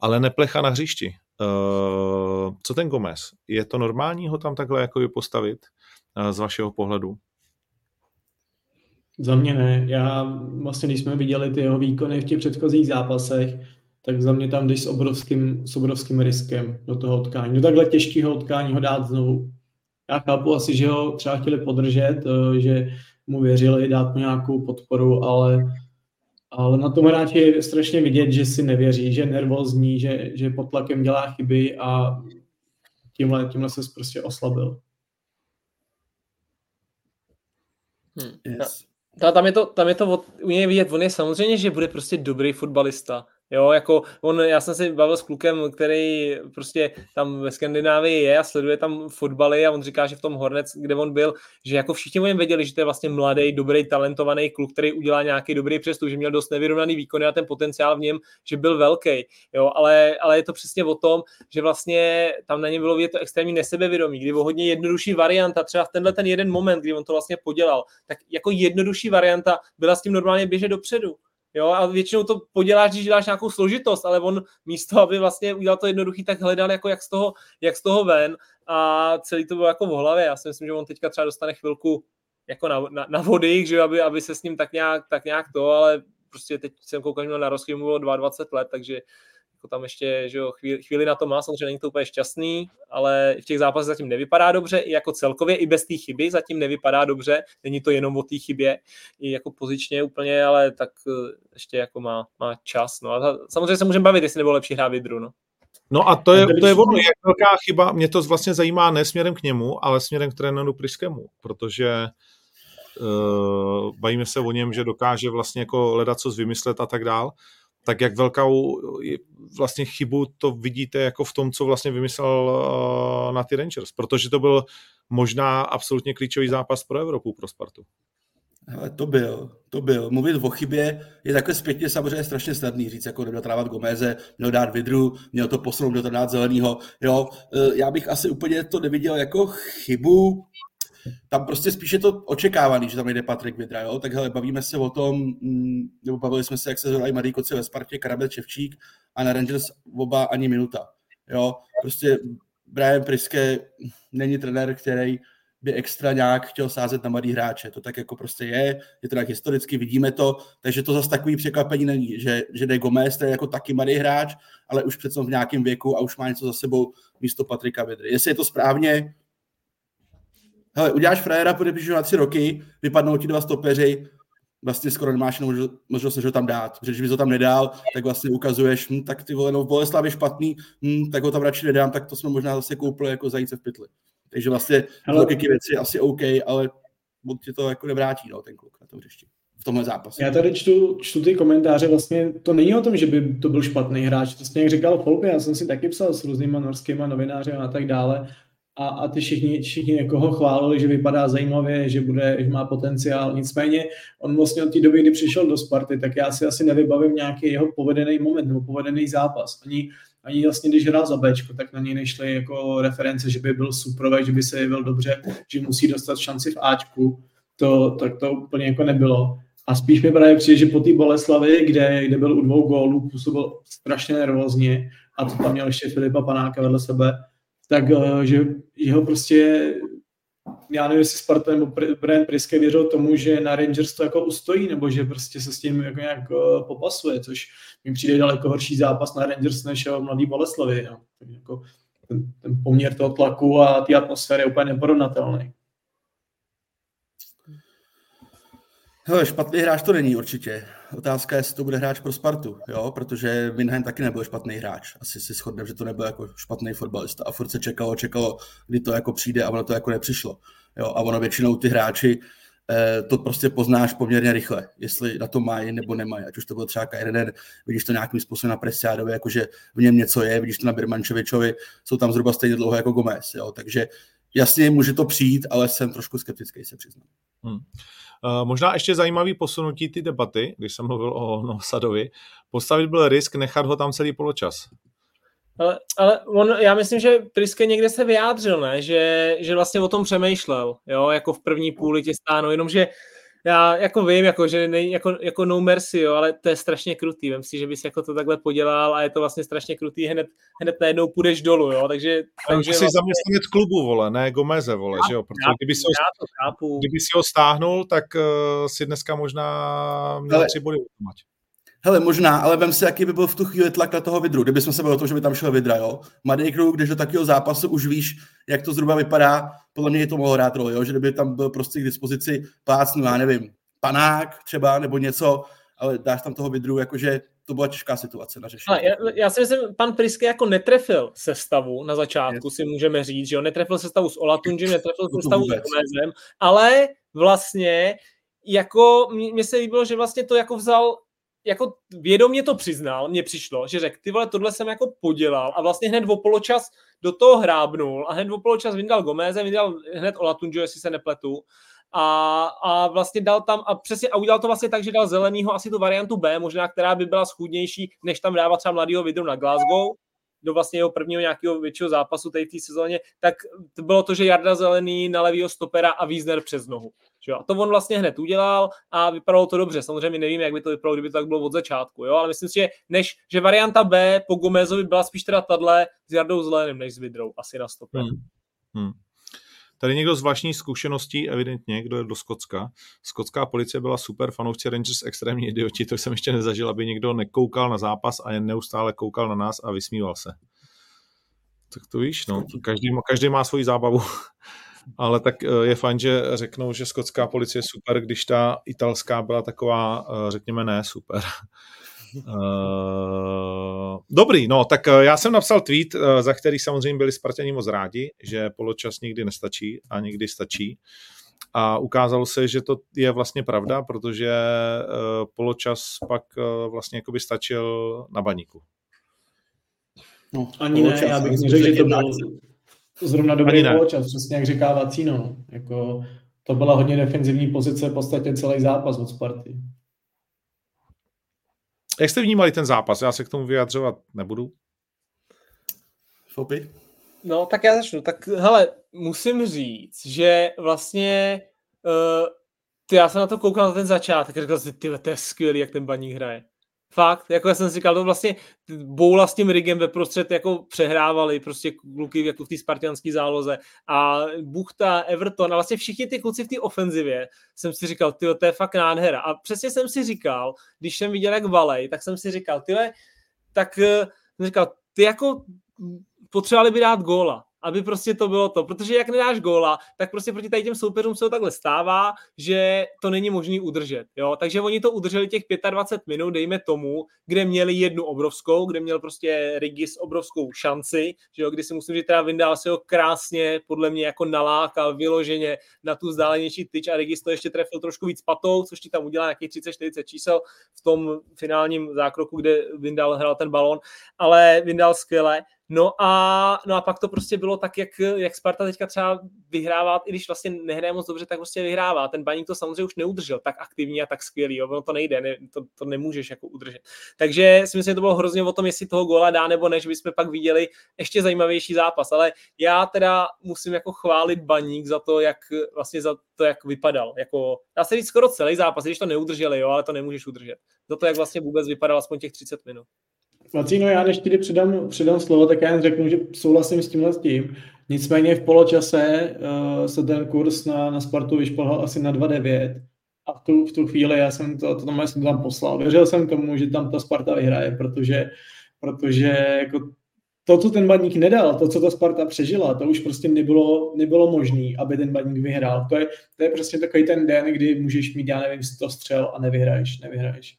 Ale neplecha na hřišti. Uh, co ten Gomez? Je to normální ho tam takhle jako postavit uh, z vašeho pohledu? Za mě ne. Já vlastně, když jsme viděli ty jeho výkony v těch předchozích zápasech, tak za mě tam jdeš s obrovským, s obrovským riskem do toho utkání. Do takhle těžkého utkání ho dát znovu. Já chápu asi, že ho třeba chtěli podržet, eh, že mu věřili, dát mu nějakou podporu, ale, ale na tom hráči je strašně vidět, že si nevěří, že je nervózní, že, že pod tlakem dělá chyby a tímhle, tímhle se prostě oslabil. Hmm. Yes. tam je to, tam je to u něj vidět, on je samozřejmě, že bude prostě dobrý fotbalista, Jo, jako on, já jsem si bavil s klukem, který prostě tam ve Skandinávii je a sleduje tam fotbaly a on říká, že v tom Hornec, kde on byl, že jako všichni něm věděli, že to je vlastně mladý, dobrý, talentovaný kluk, který udělá nějaký dobrý přestup, že měl dost nevyrovnaný výkon a ten potenciál v něm, že byl velký. Jo, ale, ale je to přesně o tom, že vlastně tam na něm bylo vidět to extrémní nesebevědomí, kdy bylo hodně jednodušší varianta, třeba v tenhle ten jeden moment, kdy on to vlastně podělal, tak jako jednodušší varianta byla s tím normálně běžet dopředu Jo, a většinou to poděláš, když děláš nějakou složitost, ale on místo, aby vlastně udělal to jednoduchý, tak hledal jako jak z toho, jak z toho ven a celý to bylo jako v hlavě. Já si myslím, že on teďka třeba dostane chvilku jako na, na, na vody, že aby, aby se s ním tak nějak, tak nějak to, ale prostě teď jsem koukal na rozkým, mu bylo 22 let, takže jako tam ještě že jo, chvíli, chvíli na to má, samozřejmě není to úplně šťastný, ale v těch zápasech zatím nevypadá dobře, i jako celkově, i bez té chyby zatím nevypadá dobře, není to jenom o té chybě, i jako pozičně úplně, ale tak eh, ještě jako má, má čas, no. A samozřejmě se můžeme bavit, jestli nebylo lepší hrát Vidru, no. No a to je, to je ono, jak velká chyba, mě to vlastně zajímá ne směrem k němu, ale směrem k trenéru Pryskému, protože uh, bavíme se o něm, že dokáže vlastně jako hledat co vymyslet a tak dál, tak jak velkou vlastně chybu to vidíte jako v tom, co vlastně vymyslel uh, na ty Rangers, protože to byl možná absolutně klíčový zápas pro Evropu, pro Spartu. Ale to byl, to byl. Mluvit o chybě je takhle zpětně samozřejmě strašně snadný říct, jako neměl trávat Gomeze, měl dát vidru, měl to posunout, měl to dát zelenýho. Jo, e, já bych asi úplně to neviděl jako chybu, tam prostě spíše to očekávaný, že tam jde Patrik Vidra, jo? tak hele, bavíme se o tom, mm, nebo bavili jsme se, jak se zhodají Marí Koci ve Spartě, Karabel Čevčík a na Rangers oba ani minuta. Jo? Prostě Brian Priske není trenér, který by extra nějak chtěl sázet na mladý hráče. To tak jako prostě je, je to tak historicky, vidíme to, takže to zase takový překvapení není, že, že De Gomez je jako taky mladý hráč, ale už přece v nějakém věku a už má něco za sebou místo Patrika Vedry. Jestli je to správně, hele, uděláš frajera, podepíšu na tři roky, vypadnou ti dva stopeři, vlastně skoro nemáš možnost, že ho tam dát. Protože když bys ho tam nedal, tak vlastně ukazuješ, hm, tak ty vole, no v Boleslavi špatný, hm, tak ho tam radši nedám, tak to jsme možná zase koupili jako zajíce v pytli. Takže vlastně logiky věci asi OK, ale buď ti to jako nevrátí, no, ten kluk na tom hřišti v tomhle zápase. Já tady čtu, čtu ty komentáře, vlastně to není o tom, že by to byl špatný hráč, to jak říkal Folky, já jsem si taky psal s různýma norskýma novináři a tak dále, a, a ty všichni, všichni jako ho chválili, že vypadá zajímavě, že, bude, že má potenciál. Nicméně on vlastně od té doby, kdy přišel do Sparty, tak já si asi nevybavím nějaký jeho povedený moment nebo povedený zápas. Ani, ani vlastně, když hrál za Bčko, tak na něj nešly jako reference, že by byl super, že by se jevil dobře, že musí dostat šanci v Ačku. To, tak to úplně jako nebylo. A spíš mi právě přijde, že po té Boleslavi, kde, kde byl u dvou gólů, působil strašně nervózně a to tam měl ještě Filipa Panáka vedle sebe, tak eh, že, že ho prostě já nevím, jestli Sparta nebo Brian Priske věřil tomu, že na Rangers to jako ustojí, nebo že prostě se s tím jako nějak uh, popasuje, což mi přijde daleko horší zápas na Rangers než mladý Boleslavy. No. Jako ten, ten poměr toho tlaku a té atmosféry je úplně neporovnatelný. Hele, špatný hráč to není určitě. Otázka je, jestli to bude hráč pro Spartu, jo? protože Winheim taky nebyl špatný hráč. Asi si shodneme, že to nebyl jako špatný fotbalista. A furt se čekalo, čekalo, kdy to jako přijde a ono to jako nepřišlo. Jo? A ono většinou ty hráči eh, to prostě poznáš poměrně rychle, jestli na to mají nebo nemají. Ať už to byl třeba Kairenen, vidíš to nějakým způsobem na Presiádovi, jakože v něm něco je, vidíš to na Birmančevičovi, jsou tam zhruba stejně dlouho jako Gomez. Jo? Takže jasně může to přijít, ale jsem trošku skeptický, se přiznám. Hmm. Uh, možná ještě zajímavý posunutí ty debaty, když jsem mluvil o no, Sadovi. Postavit byl risk nechat ho tam celý poločas. Ale, ale on, já myslím, že Priske někde se vyjádřil, ne? Že, že vlastně o tom přemýšlel, jo, jako v první půli tě stánu, jenomže já jako vím, jako, že nej, jako, jako no mercy, jo, ale to je strašně krutý. Vem si, že bys jako to takhle podělal a je to vlastně strašně krutý, hned, hned najednou půjdeš dolů, jo, takže... takže jsi vlastně... zaměstnanec klubu, vole, ne Gomeze, vole, já, že jo, protože já, kdyby, si ho, kdyby si ho stáhnul, tak uh, si dneska možná měl ale... tři body. Hele, možná, ale vem si, jaký by byl v tu chvíli tlak na toho vidru. Kdybychom se bavili o tom, že by tam šel vidra, jo. Mladý kluk, když do takového zápasu už víš, jak to zhruba vypadá, podle mě je to mohlo hrát roli, jo? že kdyby tam byl prostě k dispozici plácnu, já nevím, panák třeba nebo něco, ale dáš tam toho vidru, jakože to byla těžká situace na řešení. Já, já si myslím, pan Priske jako netrefil sestavu na začátku, je. si můžeme říct, že jo, netrefil sestavu s Olatunžem, netrefil no sestavu s Gomezem, ale vlastně jako mně se líbilo, že vlastně to jako vzal jako vědomě to přiznal, mně přišlo, že řekl, ty vole, tohle jsem jako podělal a vlastně hned o poločas do toho hrábnul a hned o poločas vyndal Gomeze, vyndal hned Olatunjo, jestli se nepletu. A, a vlastně dal tam, a přesně, a udělal to vlastně tak, že dal zelenýho asi tu variantu B, možná, která by byla schůdnější, než tam dávat třeba mladýho vidru na Glasgow, do vlastně jeho prvního nějakého většího zápasu tady v té sezóně, tak to bylo to, že Jarda Zelený na levýho stopera a Wiesner přes nohu. Že jo? A to on vlastně hned udělal a vypadalo to dobře. Samozřejmě nevím, jak by to vypadalo, kdyby to tak bylo od začátku, jo? ale myslím si, že, než, že varianta B po Gomezovi byla spíš teda tadle s Jardou Zeleným, než s Vidrou, asi na stoper. Hmm. Hmm. Tady někdo z vlastní zkušeností, evidentně, kdo je do Skotska. Skotská policie byla super, fanoušci Rangers extrémní idioti, to jsem ještě nezažil, aby někdo nekoukal na zápas a jen neustále koukal na nás a vysmíval se. Tak to víš, no, každý, každý má svoji zábavu. Ale tak eh, je fajn, že řeknou, že skotská policie je super, když ta italská byla taková, eh, řekněme, ne super. Uh, dobrý, no tak já jsem napsal tweet, za který samozřejmě byli Spartani moc rádi, že poločas nikdy nestačí a někdy stačí. A ukázalo se, že to je vlastně pravda, protože uh, poločas pak uh, vlastně jakoby stačil na baníku. No, Ani ne, já bych řekl, že to byl zrovna dobrý poločas, přesně jak říká Vacíno. Jako, to byla hodně defenzivní pozice v podstatě celý zápas od Sparty. Jak jste vnímali ten zápas? Já se k tomu vyjadřovat nebudu. Fopy? No, tak já začnu. Tak hele, musím říct, že vlastně uh, ty, já jsem na to koukal na ten začátek a říkal si, ty, to je skvělý, jak ten baník hraje. Fakt, jako já jsem si říkal, to vlastně boula s tím rigem ve prostřed jako přehrávali prostě kluky jako v té spartianské záloze a Buchta, Everton a vlastně všichni ty kluci v té ofenzivě jsem si říkal, ty to je fakt nádhera. A přesně jsem si říkal, když jsem viděl jak valej, tak jsem si říkal, ty tak eh, jsem říkal, ty jako potřebovali by dát góla aby prostě to bylo to. Protože jak nedáš góla, tak prostě proti tady těm soupeřům se to takhle stává, že to není možné udržet. Jo? Takže oni to udrželi těch 25 minut, dejme tomu, kde měli jednu obrovskou, kde měl prostě Rigis obrovskou šanci, že jo? kdy si musím říct, teda Vindal se ho krásně podle mě jako nalákal vyloženě na tu vzdálenější tyč a Rigis to ještě trefil trošku víc patou, což ti tam udělá nějakých 30-40 čísel v tom finálním zákroku, kde Vindal hrál ten balon, ale Vindal skvěle. No a, no a pak to prostě bylo tak, jak, jak Sparta teďka třeba vyhrává, i když vlastně nehraje moc dobře, tak prostě vyhrává. Ten baník to samozřejmě už neudržel tak aktivní a tak skvělý, jo. ono to nejde, ne, to, to nemůžeš jako udržet. Takže si myslím, že to bylo hrozně o tom, jestli toho góla dá nebo ne, že bychom pak viděli ještě zajímavější zápas, ale já teda musím jako chválit baník za to, jak vlastně za to, jak vypadal. Jako, dá se říct skoro celý zápas, když to neudrželi, jo, ale to nemůžeš udržet. Za to, jak vlastně vůbec vypadal aspoň těch 30 minut. Macíno, já než ti předám, předám slovo, tak já jen řeknu, že souhlasím s tímhle s tím. Nicméně v poločase uh, se ten kurz na, na Spartu vyšplhal asi na 2,9 a v tu, v tu chvíli já jsem to, to, to jsem tam poslal. Věřil jsem tomu, že tam ta Sparta vyhraje, protože, protože jako to, co ten baník nedal, to, co ta Sparta přežila, to už prostě nebylo, nebylo možné, aby ten baník vyhrál. To je, to je prostě takový ten den, kdy můžeš mít, já nevím, 100 střel a nevyhraješ, nevyhraješ.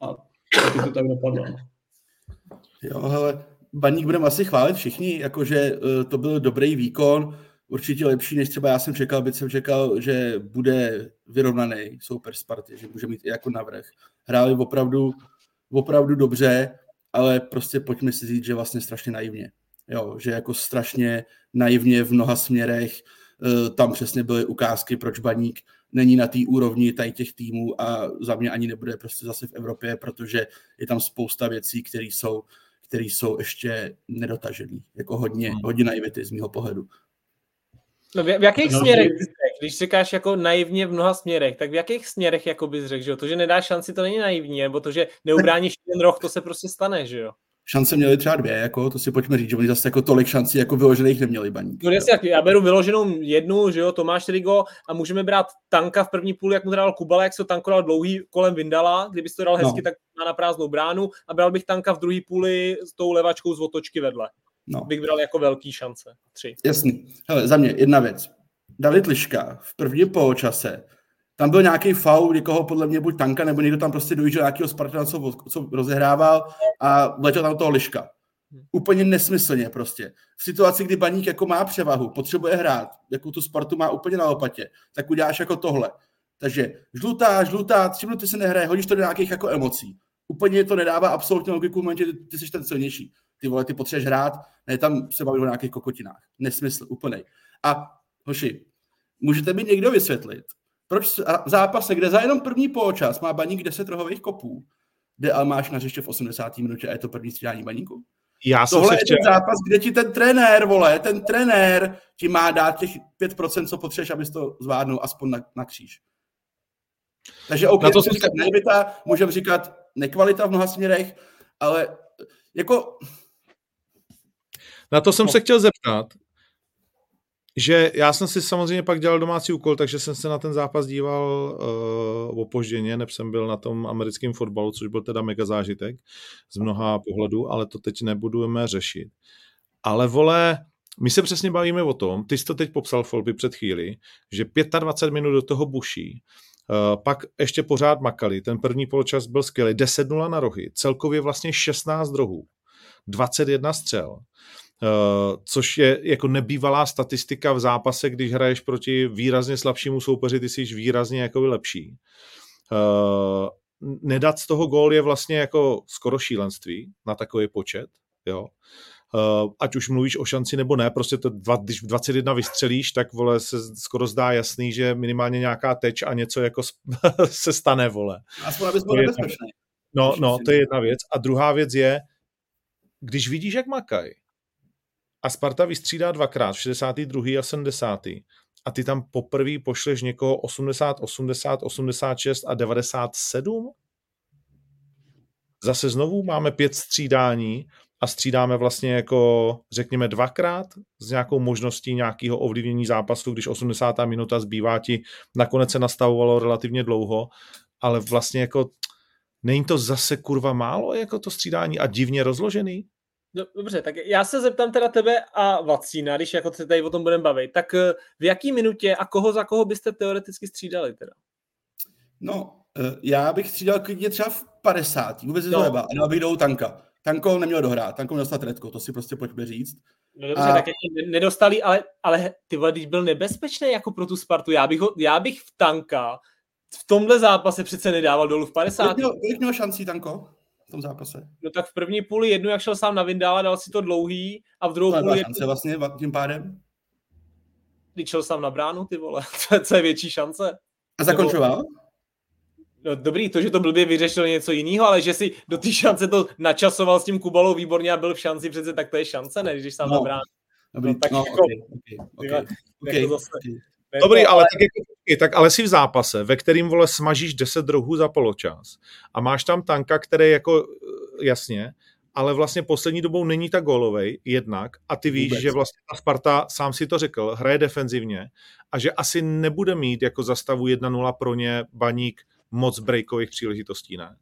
A taky to tak dopadlo. Jo, hele, baník budeme asi chválit všichni, jakože uh, to byl dobrý výkon, určitě lepší, než třeba já jsem čekal, byť jsem čekal, že bude vyrovnaný soupeř Sparty, že může mít i jako navrh. Hráli opravdu, opravdu dobře, ale prostě pojďme si říct, že vlastně strašně naivně. Jo, že jako strašně naivně v mnoha směrech uh, tam přesně byly ukázky, proč baník není na té úrovni tady těch týmů a za mě ani nebude prostě zase v Evropě, protože je tam spousta věcí, které jsou které jsou ještě nedotažený. Jako hodně, hmm. hodně naivity z mého pohledu. No v, v jakých no, směrech bys řekl, když říkáš jako naivně v mnoha směrech, tak v jakých směrech jako bys řekl, že jo? To, že nedáš šanci, to není naivní, nebo to, že neubráníš ten roh, to se prostě stane, že jo? šance měli třeba dvě, jako, to si pojďme říct, že oni zase jako tolik šancí jako vyložených neměli baní. No jasně, já beru vyloženou jednu, že jo, Tomáš Rigo a můžeme brát tanka v první půli, jak mu dal Kubala, jak se to tankoval dlouhý kolem Vindala, kdyby to dal hezky, no. tak má na prázdnou bránu a bral bych tanka v druhé půli s tou levačkou z otočky vedle. No. Bych bral jako velký šance. Tři. Jasný. Hele, za mě jedna věc. David Liška v prvním poločase tam byl nějaký faul někoho, podle mě buď tanka, nebo někdo tam prostě dojížděl nějakého Spartana, co, co rozehrával a letěl tam toho liška. Úplně nesmyslně prostě. V situaci, kdy baník jako má převahu, potřebuje hrát, jako tu Spartu má úplně na opatě, tak uděláš jako tohle. Takže žlutá, žlutá, tři minuty se nehraje, hodíš to do nějakých jako emocí. Úplně to nedává absolutně logiku v momentě, ty, ty jsi ten silnější. Ty vole, ty potřebuješ hrát, ne tam se bavit o nějakých kokotinách. Nesmysl, úplně. A hoši, můžete mi někdo vysvětlit, proč v zápase, kde za jenom první poločas má baník 10 rohových kopů, kde ale máš na v 80. minutě a je to první střídání baníku? Já jsem Tohle je ten zápas, kde ti ten trenér, vole, ten trenér ti má dát těch 5%, co potřebuješ, abys to zvládnul aspoň na, na kříž. Takže OK, na to jsem říkat nebyta, můžeme říkat nekvalita v mnoha směrech, ale jako... Na to jsem no. se chtěl zeptat, že já jsem si samozřejmě pak dělal domácí úkol, takže jsem se na ten zápas díval uh, opožděně, neb jsem byl na tom americkém fotbalu, což byl teda mega zážitek z mnoha pohledů, ale to teď nebudeme řešit. Ale vole, my se přesně bavíme o tom, ty jsi to teď popsal Folby před chvíli, že 25 minut do toho buší, pak ještě pořád makali, ten první poločas byl skvělý, 10-0 na rohy, celkově vlastně 16 rohů, 21 střel, Uh, což je jako nebývalá statistika v zápase, když hraješ proti výrazně slabšímu soupeři, ty jsi výrazně jako lepší. Uh, nedat z toho gól je vlastně jako skoro šílenství na takový počet, jo. Uh, ať už mluvíš o šanci nebo ne, prostě to dva, když 21 vystřelíš, tak vole se skoro zdá jasný, že minimálně nějaká teč a něco jako se stane, vole. Aspoň abys byl nebezpečný. No, no, to je jedna věc. A druhá věc je, když vidíš, jak makaj, a Sparta vystřídá dvakrát, v 62. a 70. a ty tam poprvé pošleš někoho 80, 80, 86 a 97? Zase znovu máme pět střídání a střídáme vlastně jako, řekněme, dvakrát s nějakou možností nějakého ovlivnění zápasu, když 80. minuta zbývá ti, nakonec se nastavovalo relativně dlouho, ale vlastně jako není to zase kurva málo, jako to střídání a divně rozložený? No, dobře, tak já se zeptám teda tebe a Vacína, když jako se tady o tom budeme bavit, tak eh, v jaký minutě a koho za koho byste teoreticky střídali teda? No, eh, já bych střídal klidně třeba v 50. Vůbec no. a dal bych do tanka. Tanko neměl dohrát, Tanko měl dostat redko, to si prostě pojďme říct. No dobře, a... tak nedostali, ale, ale ty vole, když byl nebezpečný jako pro tu Spartu, já bych, ho, já bych v Tanka v tomhle zápase přece nedával dolů v 50. Kolik měl, kolik měl šancí Tanko? v tom zápase. No tak v první půli jednu, jak šel sám na Vindála, dal si to dlouhý a v druhou půli... šance vlastně tím pádem? Když šel sám na bránu, ty vole, co je větší šance. A zakončoval? Nebo... No dobrý, to, že to blbě vyřešil něco jiného, ale že si do té šance to načasoval s tím Kubalou výborně a byl v šanci přece, tak to je šance, ne, když sám no. na bránu. Dobrý, no, tak no, jako, okay, okay, okay, okay, jako zase, okay. Dobrý, ale, tak, jako, tak ale si v zápase, ve kterým vole smažíš 10 druhů za poločas a máš tam tanka, který jako, eh, jasně, ale vlastně poslední dobou není tak golovej jednak a ty víš, Vůbec. že vlastně ta Sparta, sám si to řekl, hraje defenzivně a že asi nebude mít jako zastavu 1-0 pro ně baník moc breakových příležitostí, ne?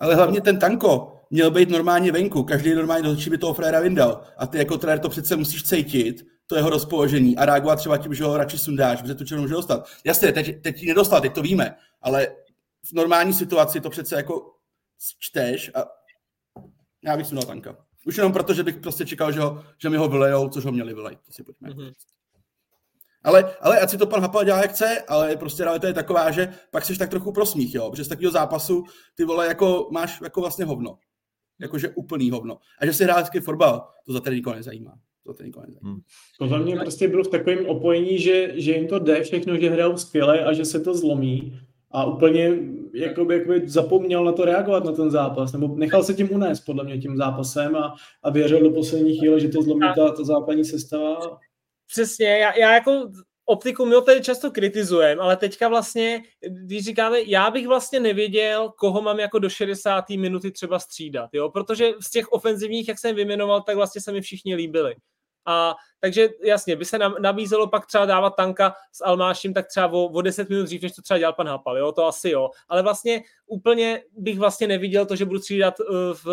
Ale hlavně ten tanko měl být normálně venku, každý normálně do by toho fréra vyndal a ty jako trenér to přece musíš cítit, to jeho rozpoložení a reagovat třeba tím, že ho radši sundáš, protože tu černou může dostat. Jasně, teď, teď ji nedostal, teď to víme, ale v normální situaci to přece jako čteš a já bych sundal tanka. Už jenom proto, že bych prostě čekal, že, ho, že mi ho vylejou, což ho měli vylejt. To si pojďme. Mm-hmm. Ale, ale ať si to pan Hapal dělá, jak chce, ale prostě realita je taková, že pak jsi tak trochu prosmích, jo, protože z takového zápasu ty vole jako máš jako vlastně hovno. Jakože úplný hovno. A že si hrál fotbal, to za tady nikoho nezajímá to ten konec. Hmm. Podle mě prostě bylo v takovém opojení, že, že jim to jde všechno, že hrajou skvěle a že se to zlomí a úplně jakoby, jakoby zapomněl na to reagovat na ten zápas, nebo nechal se tím unést podle mě tím zápasem a, a věřil do poslední chvíle, že to zlomí ta, ta základní sestava. Přesně, já, já jako optiku my ho tady často kritizujeme, ale teďka vlastně, když říkáme, já bych vlastně nevěděl, koho mám jako do 60. minuty třeba střídat, jo? protože z těch ofenzivních, jak jsem vyjmenoval, tak vlastně se mi všichni líbili. A takže jasně, by se nám nabízelo pak třeba dávat tanka s Almášem tak třeba o, o 10 minut dřív, než to třeba dělal pan Hapal, jo, to asi jo. Ale vlastně úplně bych vlastně neviděl to, že budu střídat uh, v,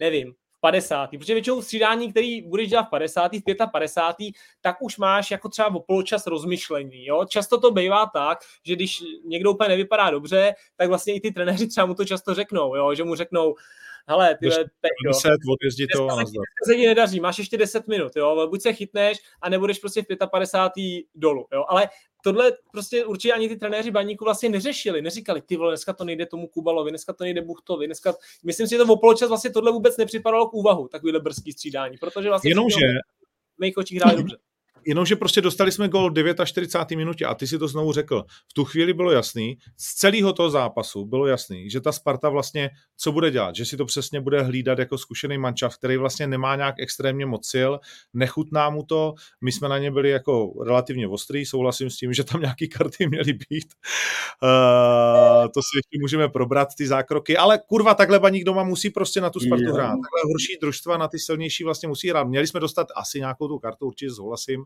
nevím, 50. Protože většinou střídání, který budeš dělat v 50. v 55. tak už máš jako třeba o poločas rozmyšlení. Jo? Často to bývá tak, že když někdo úplně nevypadá dobře, tak vlastně i ty trenéři třeba mu to často řeknou, jo? že mu řeknou, hele, ty 10, odjezdí to a nazdar. se ti nedaří, máš ještě 10 minut, jo, buď se chytneš a nebudeš prostě v 55. dolu, jo, ale tohle prostě určitě ani ty trenéři baníku vlastně neřešili, neříkali, ty vole, dneska to nejde tomu Kubalovi, dneska to nejde Buchtovi, dneska, myslím si, že to v poločas vlastně tohle vůbec nepřipadalo k úvahu, takovýhle brzký střídání, protože vlastně Jenomže v mých očích hráli dobře jenomže prostě dostali jsme gol v 49. minutě a ty si to znovu řekl. V tu chvíli bylo jasný, z celého toho zápasu bylo jasný, že ta Sparta vlastně co bude dělat, že si to přesně bude hlídat jako zkušený mančav, který vlastně nemá nějak extrémně moc sil, nechutná mu to, my jsme na ně byli jako relativně ostrý, souhlasím s tím, že tam nějaký karty měly být. Uh, to si ještě můžeme probrat, ty zákroky, ale kurva, takhle baník doma musí prostě na tu Spartu hrát. Takhle horší družstva na ty silnější vlastně musí hrát. Měli jsme dostat asi nějakou tu kartu, určitě souhlasím,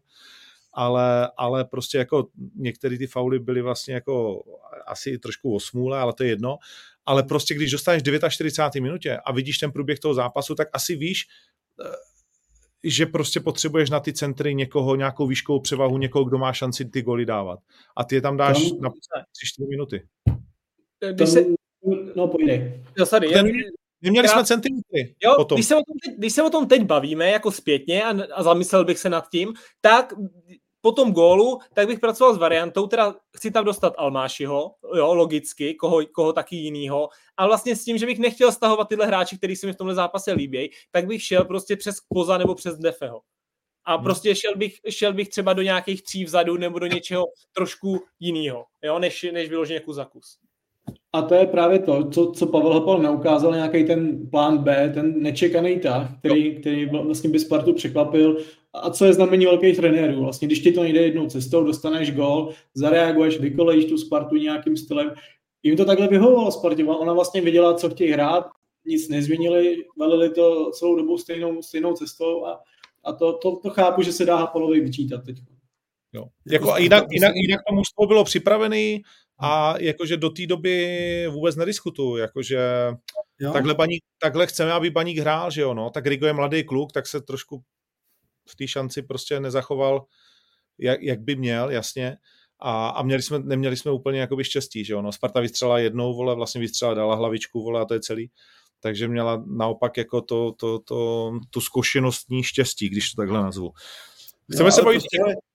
ale, ale prostě jako některé ty fauly byly vlastně jako asi trošku osmůle, ale to je jedno. Ale prostě když dostaneš 49. minutě a vidíš ten průběh toho zápasu, tak asi víš, eh, že prostě potřebuješ na ty centry někoho, nějakou výškovou převahu, někoho, kdo má šanci ty goly dávat. A ty je tam dáš tam, na 3-4 minuty. Když se... No, pojď. No, sorry, Ten, Neměli jsme centimetry. Jo, potom. Když, se o tom teď, když se o tom teď bavíme, jako zpětně a, a zamyslel bych se nad tím, tak po tom gólu, tak bych pracoval s variantou, teda chci tam dostat Almášiho, jo, logicky, koho, koho taky jinýho, a vlastně s tím, že bych nechtěl stahovat tyhle hráči, kteří se mi v tomhle zápase líbí, tak bych šel prostě přes Koza nebo přes Defeho. A hmm. prostě šel bych, šel bych třeba do nějakých tří vzadu nebo do něčeho trošku jiného, jo, než, než vyloženě kus za kus. A to je právě to, co, co Pavel Hopal neukázal, nějaký ten plán B, ten nečekaný tah, který, který vlastně by Spartu překvapil a co je znamení velkých trenérů. Vlastně, když ti to nejde jednou cestou, dostaneš gol, zareaguješ, vykolejíš tu Spartu nějakým stylem. Jim to takhle vyhovovalo Spartě. Ona vlastně viděla, co chtějí hrát, nic nezměnili, velili to celou dobu stejnou, stejnou cestou a, a to, to, to, chápu, že se dá Hapalovi vyčítat teď. Jo. Jako, jako jinak, jinak, jinak to mužstvo bylo připravený a jakože do té doby vůbec nediskutuju, jakože takhle, baník, takhle chceme, aby baník hrál, že jo, no, tak Rigo je mladý kluk, tak se trošku v té šanci prostě nezachoval, jak, jak by měl, jasně. A, a měli jsme, neměli jsme úplně jakoby štěstí, že ono. Sparta vystřela jednou, vole, vlastně vystřela, dala hlavičku, vole, a to je celý. Takže měla naopak jako to, to, to, tu zkušenostní štěstí, když to takhle nazvu. Chceme jo, se bavit... Prostě,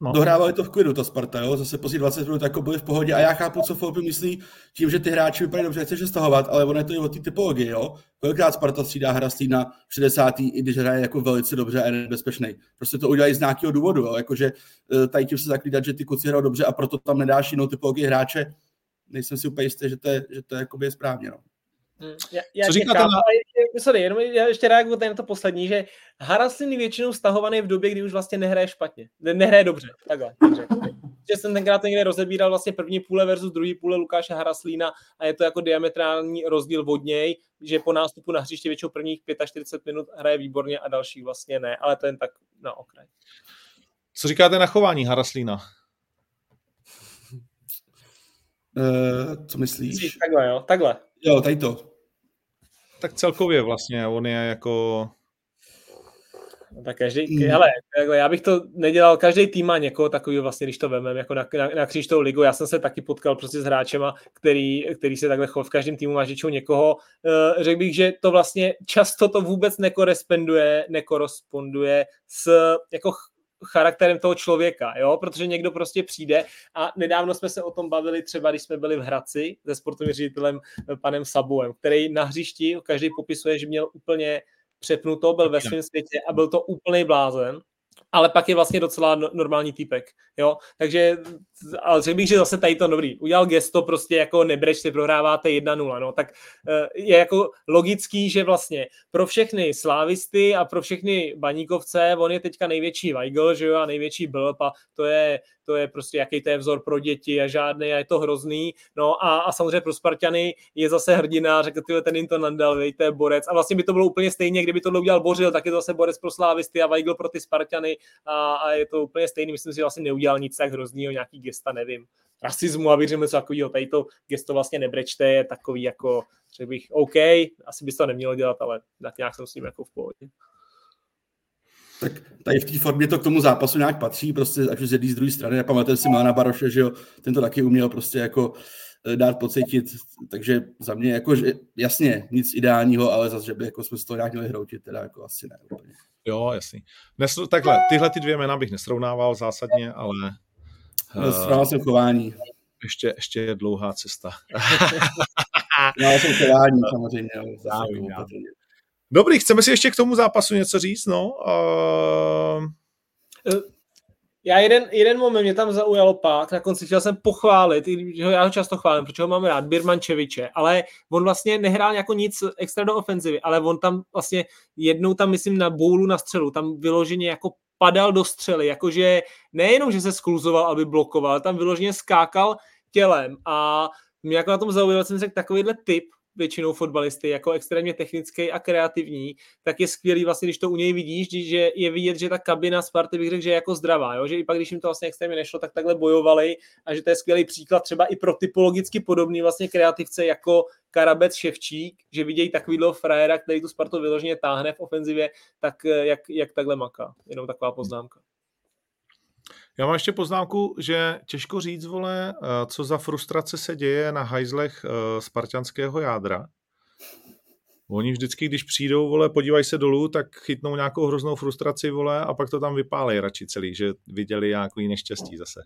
No. Dohrávali to v klidu, ta Sparta, jo? zase pozí 20 minut jako byli v pohodě a já chápu, co Fopi myslí tím, že ty hráči vypadají dobře, chceš stahovat, ale ono je to i o té typologii, jo. Kolikrát Sparta střídá Hrastlína v 60. i když hraje jako velice dobře a je nebezpečný. Prostě to udělají z nějakého důvodu, jo? jakože eh, tady tím se zaklídat, že ty kluci hrajou dobře a proto tam nedáš jinou typologii hráče, nejsem si úplně jistý, že to je, že to je, je správně. No. Hmm. Já, já Co říkáte na... Sorry, jenom já ještě reaguju tady na to poslední, že Haraslin je většinou stahovaný v době, kdy už vlastně nehraje špatně. Ne, nehraje dobře, takhle. že jsem tenkrát někde rozebíral vlastně první půle versus druhý půle Lukáše Haraslína a je to jako diametrální rozdíl od něj, že po nástupu na hřiště většinou prvních 45 minut hraje výborně a další vlastně ne, ale to jen tak na okraj. Co říkáte na chování Haraslína? Uh, co myslíš? Takhle, jo, takhle. Jo, tady to. Tak celkově vlastně, on je jako... No, tak každý, mm. hele, jako já bych to nedělal, každý tým má někoho takového vlastně, když to vememe, jako na, na, na křížtou ligu, já jsem se taky potkal prostě s hráčema, který, který se takhle chovají, v každém týmu má většinou někoho, uh, řekl bych, že to vlastně často to vůbec nekoresponduje, nekoresponduje s jako charakterem toho člověka, jo, protože někdo prostě přijde a nedávno jsme se o tom bavili třeba, když jsme byli v Hradci se sportovním ředitelem eh, panem Sabuem, který na hřišti každý popisuje, že měl úplně přepnuto, byl ve svém světě a byl to úplný blázen ale pak je vlastně docela no, normální týpek, jo, takže, ale řekl bych, že zase tady to dobrý, udělal gesto prostě jako nebrečte, prohráváte 1-0, no, tak eh, je jako logický, že vlastně pro všechny slávisty a pro všechny baníkovce, on je teďka největší Weigl, že jo, a největší blb a to je to je prostě jaký to je vzor pro děti a žádný a je to hrozný. No a, a samozřejmě pro Spartany je zase hrdina, řekl, ty ten jim to nandal, vej, to je borec. A vlastně by to bylo úplně stejně, kdyby to udělal Bořil, tak je to zase borec pro Slávisty a Weigl pro ty Spartany a, a je to úplně stejný. Myslím si, že vlastně neudělal nic tak hroznýho, nějaký gesta, nevím rasismu, aby řekl něco takového. Tady to gesto vlastně nebrečte, je takový jako, řekl bych, OK, asi by to nemělo dělat, ale tak nějak jsem s ním jako v pohodě tak tady v té formě to k tomu zápasu nějak patří, prostě ať už z jedné z druhé strany. Pamatujete si Milana Baroše, že jo, ten to taky uměl prostě jako eh, dát pocítit, takže za mě jako, že, jasně, nic ideálního, ale zase, že by jako jsme z toho nějak měli hroutit, teda jako asi ne úplně. Jo, jasný. Nesl, takhle, tyhle ty dvě jména bych nesrovnával zásadně, ale... Uh, Srovnal jsem chování. Ještě, ještě je dlouhá cesta. no, jsem chování samozřejmě. Ale zase, já, Dobrý, chceme si ještě k tomu zápasu něco říct, no? Uh... Já jeden, jeden moment mě tam zaujalo pak, na konci chtěl jsem pochválit, já ho často chválím, protože ho mám rád, Birmančeviče, ale on vlastně nehrál jako nic extra do ofenzivy, ale on tam vlastně jednou tam, myslím, na boulu na střelu, tam vyloženě jako padal do střely, jakože nejenom, že se skluzoval, aby blokoval, tam vyloženě skákal tělem a mě jako na tom zaujalo, jsem řekl, takovýhle typ většinou fotbalisty, jako extrémně technický a kreativní, tak je skvělý vlastně, když to u něj vidíš, že je vidět, že ta kabina Sparty bych řekl, že je jako zdravá, jo? že i pak, když jim to vlastně extrémně nešlo, tak takhle bojovali a že to je skvělý příklad třeba i pro typologicky podobný vlastně kreativce jako Karabec Ševčík, že vidějí takovýhle frajera, který tu Spartu vyloženě táhne v ofenzivě, tak eh, jak, jak takhle maká. Jenom taková poznámka. Já mám ještě poznámku, že těžko říct, vole, eh, co za frustrace se děje na hajzlech uh, spartianského jádra. Oni vždycky, když přijdou, vole, podívají se dolů, tak chytnou nějakou hroznou frustraci, vole, a pak to tam vypálej radši celý, že viděli nějaký neštěstí zase.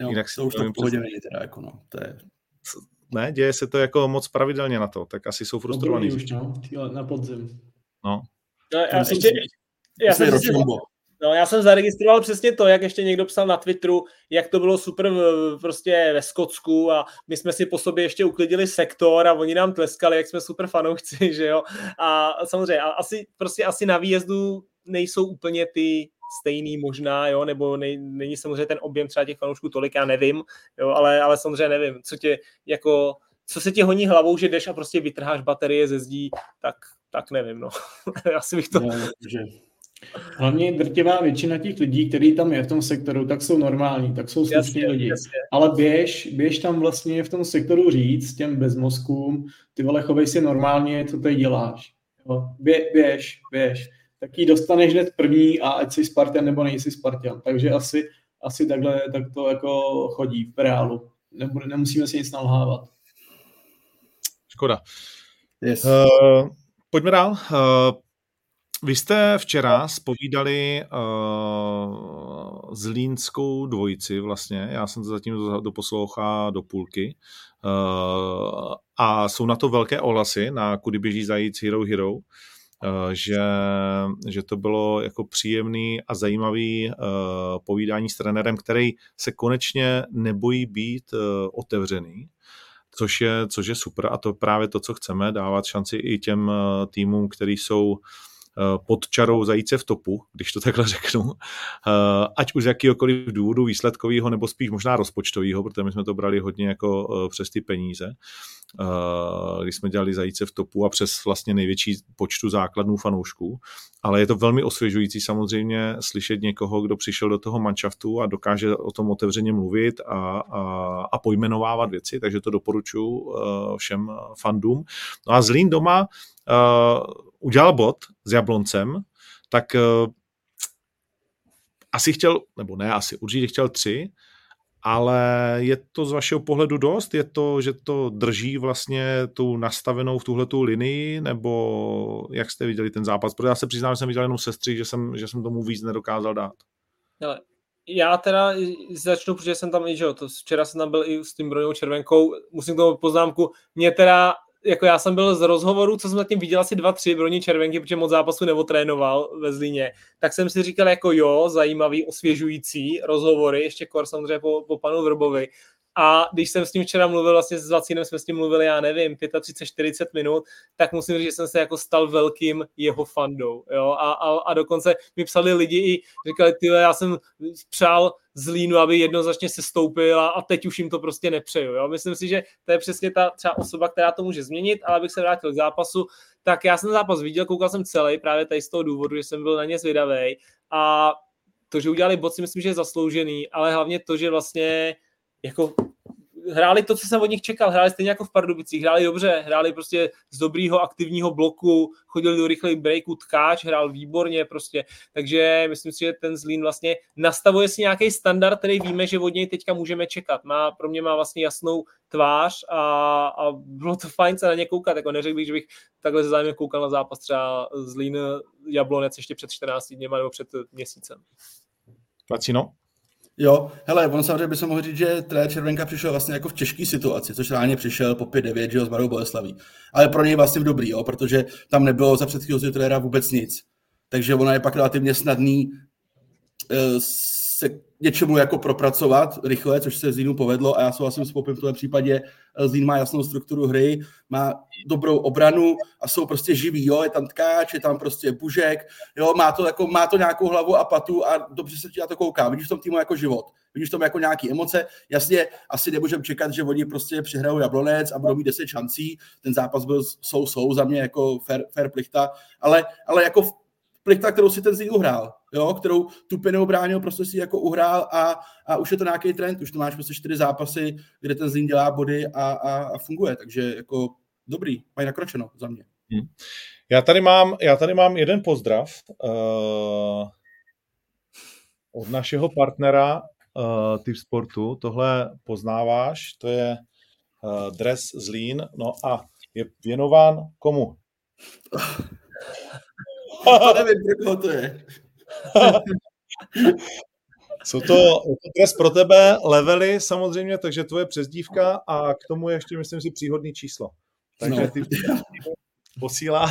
Jo, Jinak to už to v pohodě není teda, jako no, to je... Ne, děje se to jako moc pravidelně na to, tak asi jsou frustrovaní. už, no, na podzim. No. no já, ještě, já jsem si, No, já jsem zaregistroval přesně to, jak ještě někdo psal na Twitteru, jak to bylo super prostě ve Skotsku a my jsme si po sobě ještě uklidili sektor a oni nám tleskali, jak jsme super fanoušci, že jo. A samozřejmě, a asi, prostě asi na výjezdu nejsou úplně ty stejný možná, jo, nebo nej, není samozřejmě ten objem třeba těch fanoušků tolik, já nevím, jo, ale, ale samozřejmě nevím, co tě jako, co se ti honí hlavou, že jdeš a prostě vytrháš baterie ze zdí, tak, tak nevím, no. Asi bych to... No, že Hlavně drtivá většina těch lidí, kteří tam je v tom sektoru, tak jsou normální, tak jsou slušní lidi. Jasně. Ale běž, běž tam vlastně v tom sektoru říct těm bezmozkům, ty vole, chovej si normálně, co tady děláš. Jo? Bě, běž, běž. Tak ji dostaneš hned první a ať jsi Spartan nebo nejsi Spartan. Takže asi, asi takhle tak to jako chodí v reálu. Nebude, nemusíme si nic nalhávat. Škoda. Yes. Uh, pojďme dál. Uh, vy jste včera spovídali uh, zlínskou dvojici vlastně, já jsem to zatím doposlouchal do půlky. Uh, a jsou na to velké ohlasy na Kudy běží zajíc Hero Hero, uh, že, že to bylo jako příjemný a zajímavý uh, povídání s trenérem, který se konečně nebojí být uh, otevřený, což je, což je super. A to právě to, co chceme, dávat šanci i těm týmům, který jsou Eh, pod čarou zajíce v topu, když to takhle řeknu, eh, ať už z jakýhokoliv důvodu výsledkového nebo spíš možná rozpočtového, protože my jsme to brali hodně jako eh, přes ty peníze, když jsme dělali zajíce v topu a přes vlastně největší počtu základů fanoušků, ale je to velmi osvěžující samozřejmě slyšet někoho, kdo přišel do toho manšaftu a dokáže o tom otevřeně mluvit a, a, a pojmenovávat věci, takže to doporučuji všem fandům. No a Zlín doma udělal bod s Jabloncem, tak uh, asi chtěl, nebo ne asi, určitě chtěl tři, ale je to z vašeho pohledu dost? Je to, že to drží vlastně tu nastavenou v tuhle linii, nebo jak jste viděli ten zápas? Protože já se přiznám, že jsem viděl jenom sestři, že jsem, že jsem tomu víc nedokázal dát. Ale já teda začnu, protože jsem tam, že jo, to včera jsem tam byl i s tím Broňou Červenkou, musím k tomu poznámku, mě teda jako já jsem byl z rozhovoru, co jsem zatím viděl asi dva, tři broni červenky, protože moc zápasu neotrénoval ve Zlíně, tak jsem si říkal jako jo, zajímavý, osvěžující rozhovory, ještě kor samozřejmě po, po panu Vrbovi, a když jsem s ním včera mluvil, vlastně s Vacínem jsme s ním mluvili, já nevím, 35-40 minut, tak musím říct, že jsem se jako stal velkým jeho fandou. Jo? A, a, a dokonce mi psali lidi i říkali, ty, já jsem přál Zlínu, aby jednoznačně se stoupil a, a teď už jim to prostě nepřeju. Jo? Myslím si, že to je přesně ta třeba osoba, která to může změnit, ale abych se vrátil k zápasu, tak já jsem zápas viděl, koukal jsem celý právě tady z toho důvodu, že jsem byl na ně zvědavý a to, že udělali bod, si myslím, že je zasloužený, ale hlavně to, že vlastně jako hráli to, co jsem od nich čekal, hráli stejně jako v Pardubicích, hráli dobře, hráli prostě z dobrýho aktivního bloku, chodili do rychlých breaků, tkáč hrál výborně prostě, takže myslím si, že ten Zlín vlastně nastavuje si nějaký standard, který víme, že od něj teďka můžeme čekat. Má, pro mě má vlastně jasnou tvář a, a bylo to fajn se na ně koukat, jako neřekl bych, že bych takhle zájemně koukal na zápas třeba Zlín Jablonec ještě před 14 dny nebo před měsícem. Placino? Jo, hele, on samozřejmě by se mohl říct, že trenér Červenka přišel vlastně jako v těžké situaci, což reálně přišel po 5-9, že jo, s Marou Boleslaví. Ale pro něj vlastně dobrý, jo, protože tam nebylo za předchozího trenéra vůbec nic. Takže ono je pak relativně snadný uh, se něčemu jako propracovat rychle, což se Zínu povedlo a já souhlasím s Popem v tomhle případě. Zín má jasnou strukturu hry, má dobrou obranu a jsou prostě živí, jo, je tam tkáč, je tam prostě bužek, jo, má to, jako, má to nějakou hlavu a patu a dobře se ti na to kouká. Vidíš v tom týmu jako život, vidíš v tom jako nějaký emoce. Jasně, asi nemůžeme čekat, že oni prostě přihrajou jablonec a budou mít 10 šancí. Ten zápas byl sou, sou za mě jako fair, fair plichta, ale, ale jako plichta, kterou si ten Zín uhrál, jo, kterou tu pinu bránil, prostě si jako uhrál a, a už je to nějaký trend, už to máš prostě čtyři zápasy, kde ten Zín dělá body a, a, a funguje, takže jako dobrý, mají nakročeno za mě. Hmm. Já tady mám, já tady mám jeden pozdrav uh, od našeho partnera uh, Typ Sportu. Tohle poznáváš, to je uh, dres z Lín, no a je věnován komu? to nevím, pro koho to je. Jsou to, je to trest pro tebe, levely samozřejmě, takže tvoje přezdívka a k tomu ještě, myslím si, příhodný číslo. Takže no. ty posílá.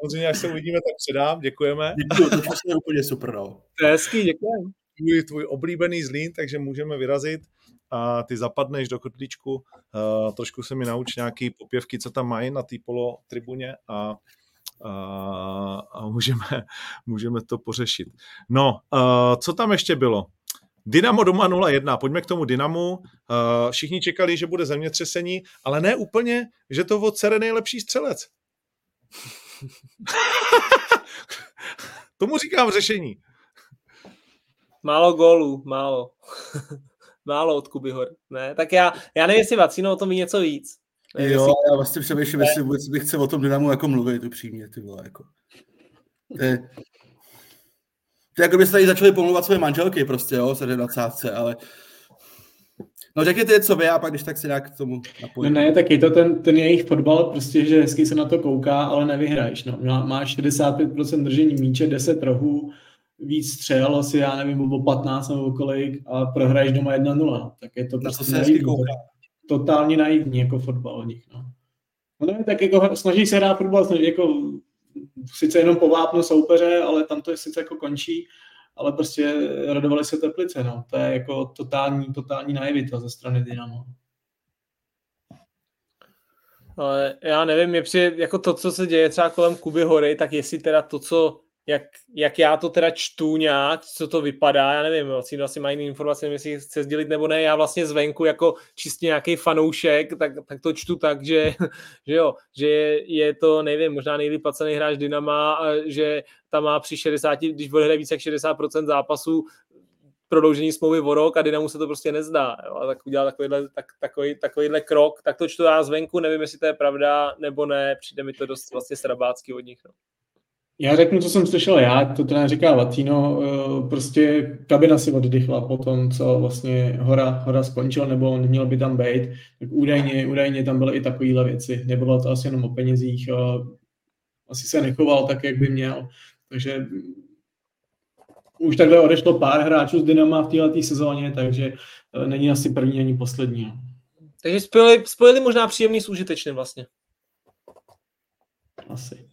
samozřejmě, až se uvidíme, tak předám, děkujeme. Děkuji, to je úplně super. No. To je hezký, děkuji. Tvůj, tvůj oblíbený zlín, takže můžeme vyrazit a ty zapadneš do kotlíčku. Uh, trošku se mi nauč nějaký popěvky, co tam mají na té polo tribuně a a, můžeme, můžeme to pořešit. No, co tam ještě bylo? Dynamo doma 0-1, pojďme k tomu Dynamu. Všichni čekali, že bude zemětřesení, ale ne úplně, že to od Cere nejlepší střelec. Tomu říkám řešení. Málo gólů, málo. málo od Kubyhor. Ne, tak já, já nevím, jestli Vacino o tom ví něco víc. Jo, jestli... já vlastně přemýšlím, jestli vůbec bych chce o tom Dynamu jako mluvit, upřímně, ty vole, jako. To je, to je jako byste tady začali pomluvat své manželky prostě, jo, se 20, ale No řekněte, co vy a pak když tak si nějak k tomu napojím. No ne, tak je to ten, ten jejich fotbal, prostě, že hezky se na to kouká, ale nevyhraješ. No. Máš 65% držení míče, 10 rohů, víc střel, asi já nevím, o 15 nebo kolik a prohraješ doma 1-0. No. Tak je to prostě to se hezky kouká totálně naivní jako fotbal od nich. No. No ne, tak jako snaží se hrát fotbal, snaží jako sice jenom povápno soupeře, ale tam to je sice jako končí, ale prostě radovali se Teplice, no. To je jako totální, totální naivita ze strany Dynamo. Ale já nevím, je při, jako to, co se děje třeba kolem Kuby Hory, tak jestli teda to, co jak, jak já to teda čtu nějak, co to vypadá, já nevím, asi, asi mají informace, nevím, jestli chce sdělit nebo ne, já vlastně zvenku jako čistě nějaký fanoušek, tak, tak to čtu tak, že, že jo, že je, to, nevím, možná nejlíp placený hráč Dynama, a že tam má při 60, když bude více jak 60% zápasů, prodloužení smlouvy o rok a Dynamu se to prostě nezdá. Jo? A tak udělal takovýhle, tak, takový, takovýhle krok, tak to čtu já zvenku, nevím, jestli to je pravda nebo ne, přijde mi to dost vlastně srabácky od nich. No. Já řeknu, co jsem slyšel já, to teda říká Latino, eh, prostě kabina si oddychla po tom, co vlastně Hora, Hora skončil, nebo neměl by tam být, tak údajně, údajně tam byly i takovéhle věci. Nebylo to asi jenom o penězích, asi se nechoval tak, jak by měl. Takže už takhle odešlo pár hráčů z Dynama v této sezóně, takže eh, není asi první ani poslední. Takže spojili, spojili možná příjemný s užitečným vlastně. Asi.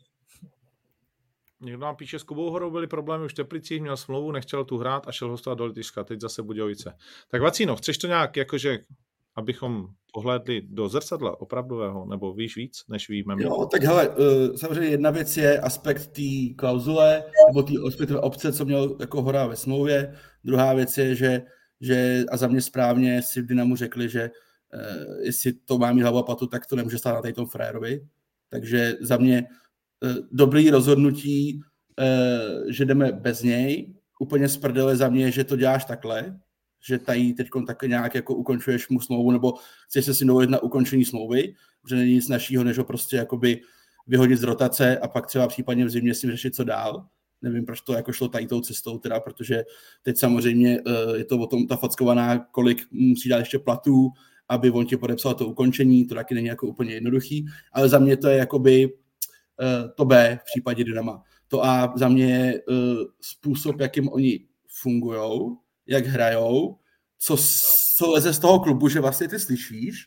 Někdo nám píše, s Kubou Horou byly problémy už v Teplicích, měl smlouvu, nechtěl tu hrát a šel hostovat do Lityšska, teď zase Budějovice. Tak Vacíno, chceš to nějak, jakože, abychom pohlédli do zrcadla opravdového, nebo víš víc, než víme? Jo, tak hele, uh, samozřejmě jedna věc je aspekt té klauzule, nebo té obce, co měl jako Hora ve smlouvě. Druhá věc je, že, že a za mě správně si v Dynamu řekli, že uh, jestli to má mít hlavu patu, tak to nemůže stát na tom frérovi. Takže za mě Eh, dobrý rozhodnutí, eh, že jdeme bez něj. Úplně z za mě, že to děláš takhle, že tady teď tak nějak jako ukončuješ mu smlouvu, nebo chceš se si dovolit na ukončení smlouvy, že není nic našího, než ho prostě jakoby vyhodit z rotace a pak třeba případně v zimě si řešit, co dál. Nevím, proč to jako šlo tady tou cestou, teda, protože teď samozřejmě uh, je to o tom ta fackovaná, kolik musí dát ještě platů, aby on ti podepsal to ukončení, to taky není jako úplně jednoduchý, ale za mě to je jakoby Eh, to B v případě Dynama. To A za mě je eh, způsob, jakým oni fungují, jak hrajou, co, co leze z toho klubu, že vlastně ty slyšíš,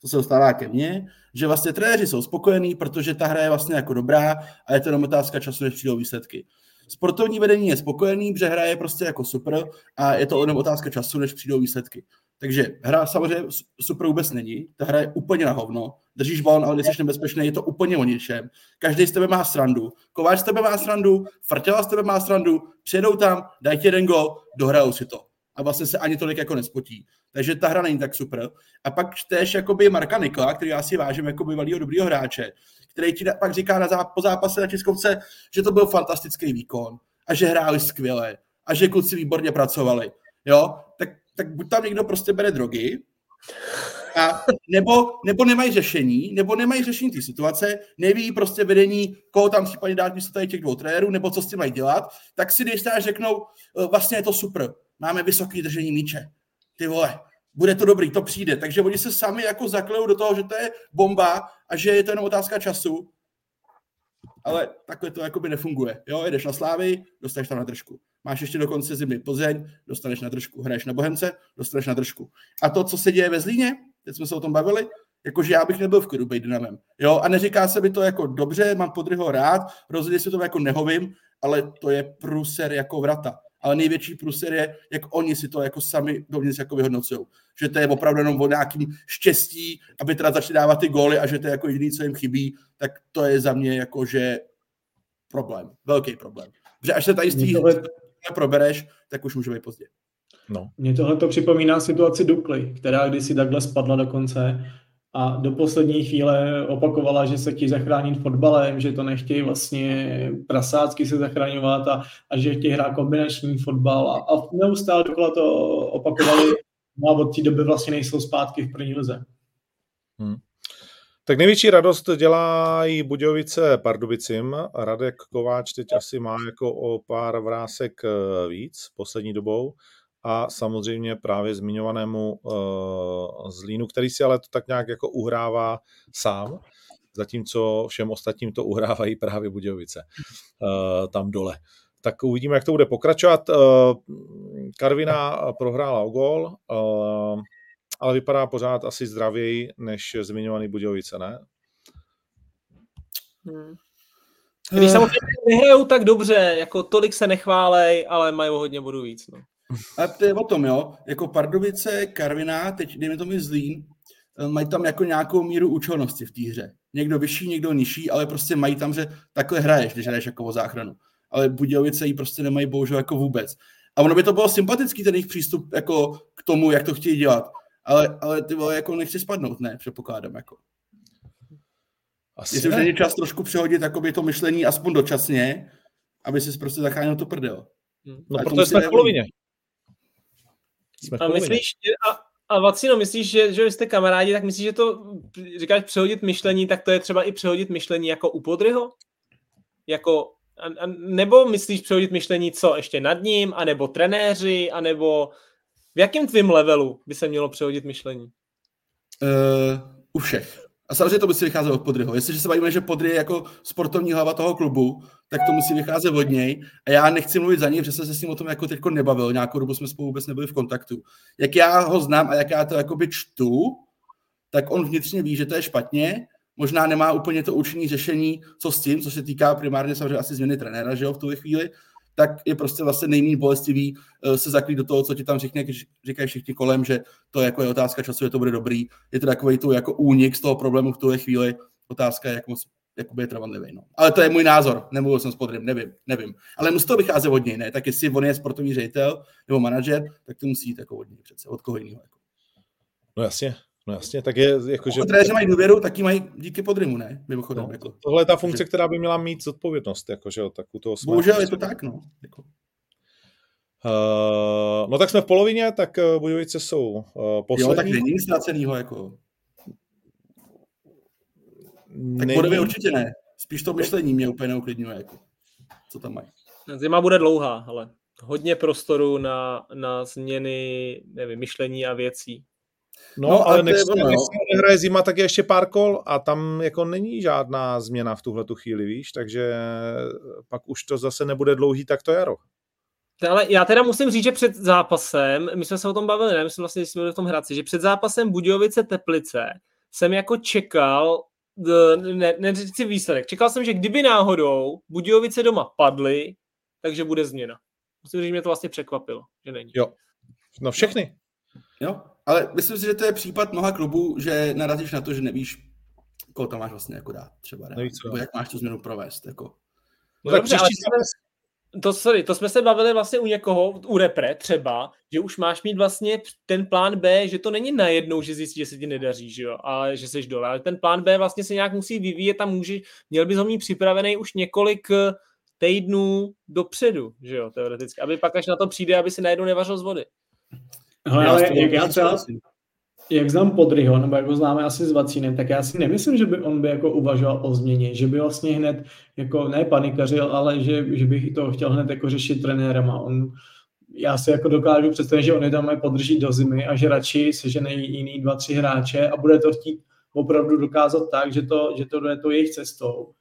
to se dostává ke mně, že vlastně trenéři jsou spokojení, protože ta hra je vlastně jako dobrá a je to jenom otázka času, než přijdou výsledky. Sportovní vedení je spokojený, protože hra je prostě jako super a je to jenom otázka času, než přijdou výsledky. Takže hra samozřejmě super vůbec není, ta hra je úplně na hovno, držíš balon, ale nejsi nebezpečný, je to úplně o ničem. Každý z tebe má srandu, Kováč z tebe má srandu, Frtěla z tebe má srandu, přijedou tam, dají ti jeden gol, dohrajou si to. A vlastně se ani tolik jako nespotí. Takže ta hra není tak super. A pak čteš jakoby Marka Nikola, který já si vážím jako bývalýho dobrýho hráče, který ti pak říká na záp- po zápase na Českovce, že to byl fantastický výkon a že hráli skvěle a že kluci výborně pracovali. Jo, tak, tak buď tam někdo prostě bere drogy, a nebo, nebo nemají řešení, nebo nemají řešení té situace, neví prostě vedení, koho tam případně dát místo tady těch dvou trenérů, nebo co s tím mají dělat, tak si nejistá řeknou, e, vlastně je to super, máme vysoký držení míče. Ty vole, bude to dobrý, to přijde. Takže oni se sami jako zaklejou do toho, že to je bomba a že je to jenom otázka času. Ale takhle to jakoby nefunguje. Jo, jedeš na Slávy, dostaneš tam na držku. Máš ještě do konce zimy Plzeň, dostaneš na držku. Hraješ na Bohemce, dostaneš na držku. A to, co se děje ve Zlíně, teď jsme se o tom bavili, jakože já bych nebyl v klidu dynamem. Jo, a neříká se mi to jako dobře, mám podryho rád, rozhodně si to jako nehovím, ale to je pruser jako vrata ale největší průser je, jak oni si to jako sami dovnitř jako vyhodnocují. Že to je opravdu jenom o nějakým štěstí, aby teda začali dávat ty góly a že to je jako jediný, co jim chybí, tak to je za mě jako, že problém, velký problém. Že až se tady z té tohle... probereš, tak už může být pozdě. No. Mně tohle to připomíná situaci Dukly, která kdysi takhle spadla dokonce a do poslední chvíle opakovala, že se chtějí zachránit fotbalem, že to nechtějí vlastně prasácky se zachraňovat a, a že chtějí hrát kombinační fotbal a, a neustále dokola to opakovali no a od té doby vlastně nejsou zpátky v první lize. Hmm. Tak největší radost dělají Budějovice Pardubicím. Radek Kováč teď asi má jako o pár vrásek eh, víc poslední dobou a samozřejmě právě zmiňovanému uh, Zlínu, který si ale to tak nějak jako uhrává sám, zatímco všem ostatním to uhrávají právě Budějovice uh, tam dole. Tak uvidíme, jak to bude pokračovat. Uh, Karvina prohrála o gol, uh, ale vypadá pořád asi zdravěji než zmiňovaný Budějovice, ne? Hmm. Když samozřejmě nehrajou tak dobře, jako tolik se nechválej, ale mají hodně bodů víc. No. A to je o tom, jo. Jako Pardubice, Karviná, teď dejme tomu Zlín, eh, mají tam jako nějakou míru účelnosti v té hře. Někdo vyšší, někdo nižší, ale prostě mají tam, že takhle hraješ, když hraješ jako o záchranu. Ale Budějovice ji prostě nemají bohužel jako vůbec. A ono by to bylo sympatický, ten jejich přístup jako k tomu, jak to chtějí dělat. Ale, ale ty vole, jako nechci spadnout, ne, předpokládám, jako. Asi Jestli už není čas trošku přehodit by to myšlení aspoň dočasně, aby si prostě zachránil to prdel. No, protože jsme v polovině. Jsme a myslíš, a, a Vacino, myslíš, že, že jste kamarádi, tak myslíš, že to, říkáš přehodit myšlení, tak to je třeba i přehodit myšlení jako u Podryho? Jako, a, a, nebo myslíš přehodit myšlení co, ještě nad ním, anebo trenéři, anebo v jakém tvým levelu by se mělo přehodit myšlení? Uh, u všech. A samozřejmě to musí vycházet od Podryho. Jestliže se bavíme, že Podry je jako sportovní hlava toho klubu, tak to musí vycházet od něj. A já nechci mluvit za něj, protože jsem se s ním o tom jako teď nebavil. Nějakou dobu jsme spolu vůbec nebyli v kontaktu. Jak já ho znám a jak já to jakoby čtu, tak on vnitřně ví, že to je špatně. Možná nemá úplně to účinné řešení, co s tím, co se týká primárně samozřejmě asi změny trenéra, že jo, v tuhle chvíli tak je prostě vlastně nejméně bolestivý eh, se zakrýt do toho, co ti tam řekne, říkají všichni kolem, že to je jako je otázka času, že to bude dobrý. Je to takový tu jako únik z toho problému v tuhle chvíli. Otázka je, jak moc jakoby je trvanlivý. No. Ale to je můj názor, nemluvil jsem s Podrym, nevím, nevím. Ale musí to vycházet od něj, ne? Tak jestli on je sportovní ředitel nebo manažer, tak to musí jít jako od něj přece, od koho jiného. Jako. No jasně, No jasně, tak je jako, že... Trenéři mají důvěru, taky mají díky podrymu, ne? Mimochodem. No, jako. Tohle je ta funkce, která by měla mít zodpovědnost, jako, že jo, tak u toho jsme... Bohužel je to tak, no. Jako. Uh, no tak jsme v polovině, tak uh, Bujovice jsou uh, poslední. Jo, tak není nic ztracenýho, jako. Tak určitě ne. Spíš to myšlení mě úplně neuklidňuje, jako. Co tam mají. Zima bude dlouhá, ale hodně prostoru na, na změny nevím, myšlení a věcí. No, no ale než, se, než se hraje zima, tak je ještě pár kol a tam jako není žádná změna v tuhle tu chvíli, víš, takže pak už to zase nebude dlouhý tak to jaro. Ale já teda musím říct, že před zápasem, my jsme se o tom bavili, ne, myslím vlastně, že jsme byli v tom hradci, že před zápasem Budějovice Teplice jsem jako čekal, ne, ne si výsledek, čekal jsem, že kdyby náhodou Budějovice doma padly, takže bude změna. Musím říct, že mě to vlastně překvapilo, že není. Jo, no všechny. Jo, ale myslím si, že to je případ mnoha klubů, že narazíš na to, že nevíš, koho tam máš vlastně jako dát třeba, ne? Nevíš, co. nebo jak máš tu změnu provést, jako. No, No tak dobře, příští ale to, sorry, to jsme se bavili vlastně u někoho, u repre třeba, že už máš mít vlastně ten plán B, že to není najednou, že zjistíš, že se ti nedaří, že jo, ale že jsi dole, ale ten plán B vlastně se nějak musí vyvíjet a může, měl bys ho mít připravený už několik eh, týdnů dopředu, že jo, teoreticky, aby pak až na to přijde, aby si najednou nevařil z vody. Hele, Já ale jak já třeba, jak znám Podryho, nebo jak ho známe asi s Vacínem, tak já si nemyslím, že by on by jako uvažoval o změně, že by vlastně hned jako ne panikařil, ale že, že bych to chtěl hned jako řešit trenérem a on já si jako dokážu představit, že on je tam podrží do zimy a že radši sežene jiný dva, tři hráče a bude to chtít opravdu dokázat tak, že to, že to jde to jejich cestou.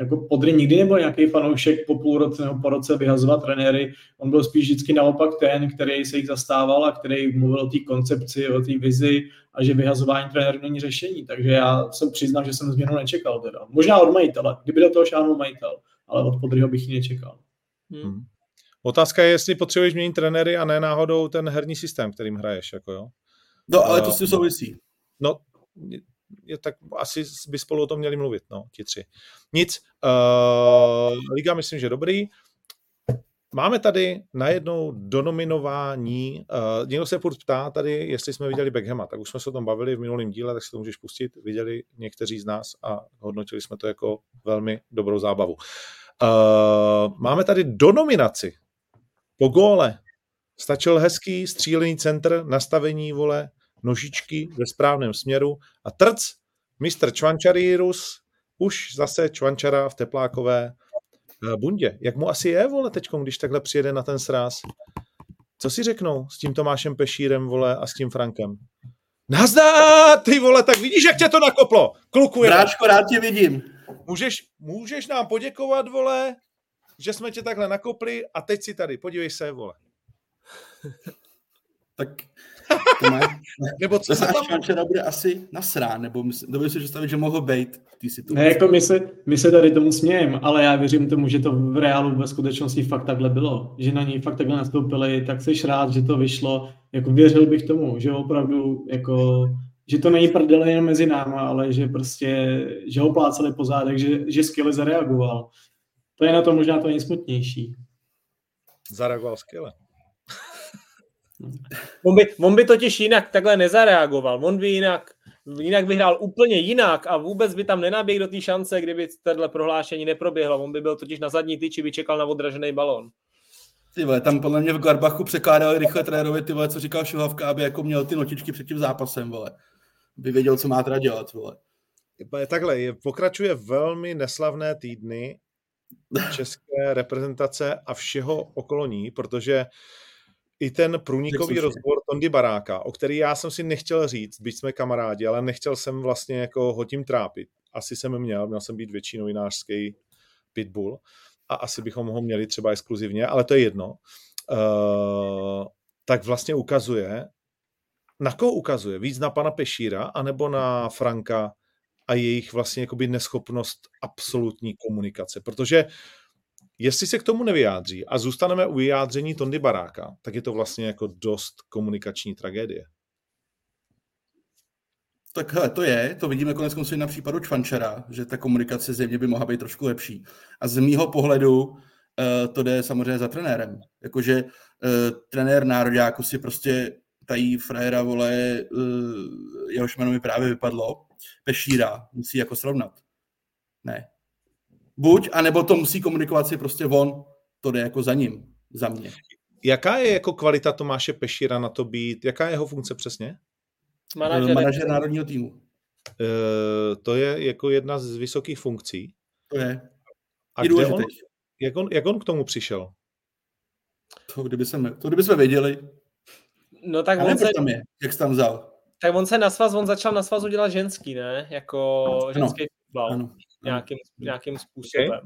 Jako Podry nikdy nebyl nějaký fanoušek po půl roce nebo po roce vyhazovat trenéry. On byl spíš vždycky naopak ten, který se jich zastával a který mluvil o té koncepci, o té vizi a že vyhazování trenérů není řešení. Takže já jsem přiznal, že jsem změnu nečekal teda. Možná od majitele, kdyby do toho šáhnul majitel, ale od Podryho bych ji nečekal. Hmm. Otázka je, jestli potřebuješ měnit trenéry a ne náhodou ten herní systém, kterým hraješ, jako jo. No, ale to s tím souvisí. No, je- tak asi by spolu o tom měli mluvit, no, ti tři. Nic, uh, Liga myslím, že dobrý. Máme tady najednou donominování, uh, někdo se furt ptá tady, jestli jsme viděli Beckhama, tak už jsme se o tom bavili v minulém díle, tak si to můžeš pustit, viděli někteří z nás a hodnotili jsme to jako velmi dobrou zábavu. Uh, máme tady donominaci po góle. Stačil hezký střílený centr, nastavení, vole, nožičky ve správném směru a trc, mistr Čvančarírus, už zase Čvančara v teplákové eh, bundě. Jak mu asi je, vole, teďkom, když takhle přijede na ten sráz? Co si řeknou s tím Tomášem Pešírem, vole, a s tím Frankem? Nazdar, ty vole, tak vidíš, jak tě to nakoplo, kluku. je. Bráčko, rád tě vidím. Můžeš, můžeš nám poděkovat, vole, že jsme tě takhle nakopli a teď si tady, podívej se, vole. Tak Nebo co se tam... Švančara bude asi nasrán, nebo dovedu si představit, že mohl být v té situaci. Ne, jako my se, my se tady tomu smějeme, ale já věřím tomu, že to v reálu ve skutečnosti fakt takhle bylo. Že na něj fakt takhle nastoupili, tak jsi rád, že to vyšlo. Jako věřil bych tomu, že opravdu jako že to není prdele jen mezi náma, ale že prostě, že ho plácali po zádech, že, že skvěle zareagoval. To je na to možná to nejsmutnější. Zareagoval skvěle. On by, on by totiž jinak takhle nezareagoval. On by jinak, jinak by hrál úplně jinak a vůbec by tam nenaběhl do té šance, kdyby tohle prohlášení neproběhlo. On by byl totiž na zadní tyči, by čekal na odražený balón. Ty vole, tam podle mě v Garbachu překládali rychle trenérovi ty vole, co říkal Šuhavka, aby jako měl ty notičky před tím zápasem, vole. By věděl, co má teda dělat, vole. Je- Takhle, je, pokračuje velmi neslavné týdny české reprezentace a všeho okolo ní, protože i ten průnikový rozbor Tondy Baráka, o který já jsem si nechtěl říct, byť jsme kamarádi, ale nechtěl jsem vlastně jako ho tím trápit. Asi jsem měl, měl jsem být větší novinářský pitbull a asi bychom ho měli třeba exkluzivně, ale to je jedno. Uh, tak vlastně ukazuje, na koho ukazuje? Víc na pana Pešíra, anebo na Franka a jejich vlastně jakoby neschopnost absolutní komunikace. Protože jestli se k tomu nevyjádří a zůstaneme u vyjádření Tondy Baráka, tak je to vlastně jako dost komunikační tragédie. Tak to je, to vidíme konec konců i na případu Čvančara, že ta komunikace zjevně by mohla být trošku lepší. A z mýho pohledu uh, to jde samozřejmě za trenérem. Jakože uh, trenér nároďáku si prostě tají frajera, vole, uh, jehož jméno mi právě vypadlo, Pešíra, musí jako srovnat. Ne. Buď, anebo to musí komunikovat si prostě von, to jde jako za ním, za mě. Jaká je jako kvalita Tomáše Pešíra na to být? Jaká je jeho funkce přesně? Manažer, manažer národního týmu. Uh, to je jako jedna z vysokých funkcí. To je. A je kde on, jak, on, jak on k tomu přišel? To, kdyby jsme, to kdyby jsme věděli. No tak on, se, tam je, jak jsi tam vzal. tak on se na svaz, on začal na svazu dělat ženský, ne? Jako Ano. ženský fotbal. Ano. Nějakým, nějakým způsobem.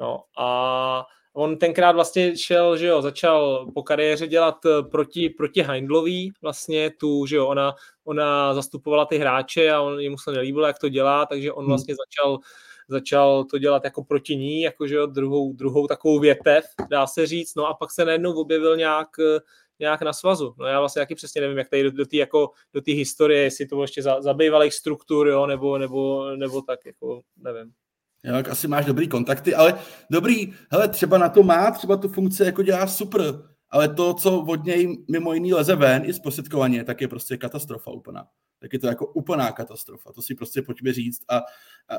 No a on tenkrát vlastně šel, že jo, začal po kariéře dělat eh, proti, proti Heindlový, vlastně tu, že jo, ona, ona zastupovala ty hráče a on, jemu se nelíbilo, jak to dělá, takže on Hmm. vlastně začal začal to dělat jako proti ní, jakože druhou, druhou takovou větev, dá se říct, no a pak se najednou objevil nějak, nějak na svazu. No já vlastně taky přesně nevím, jak tady do, do té jako, do historie, jestli to bylo ještě za, za bývalých struktur, jo, nebo, nebo, nebo tak, jako nevím. Jo, tak asi máš dobrý kontakty, ale dobrý, hele, třeba na to má, třeba tu funkci jako dělá super, ale to, co od něj mimo jiný leze ven i zprostředkovaně, tak je prostě katastrofa úplná. Tak je to jako úplná katastrofa, to si prostě pojďme říct. A, a, a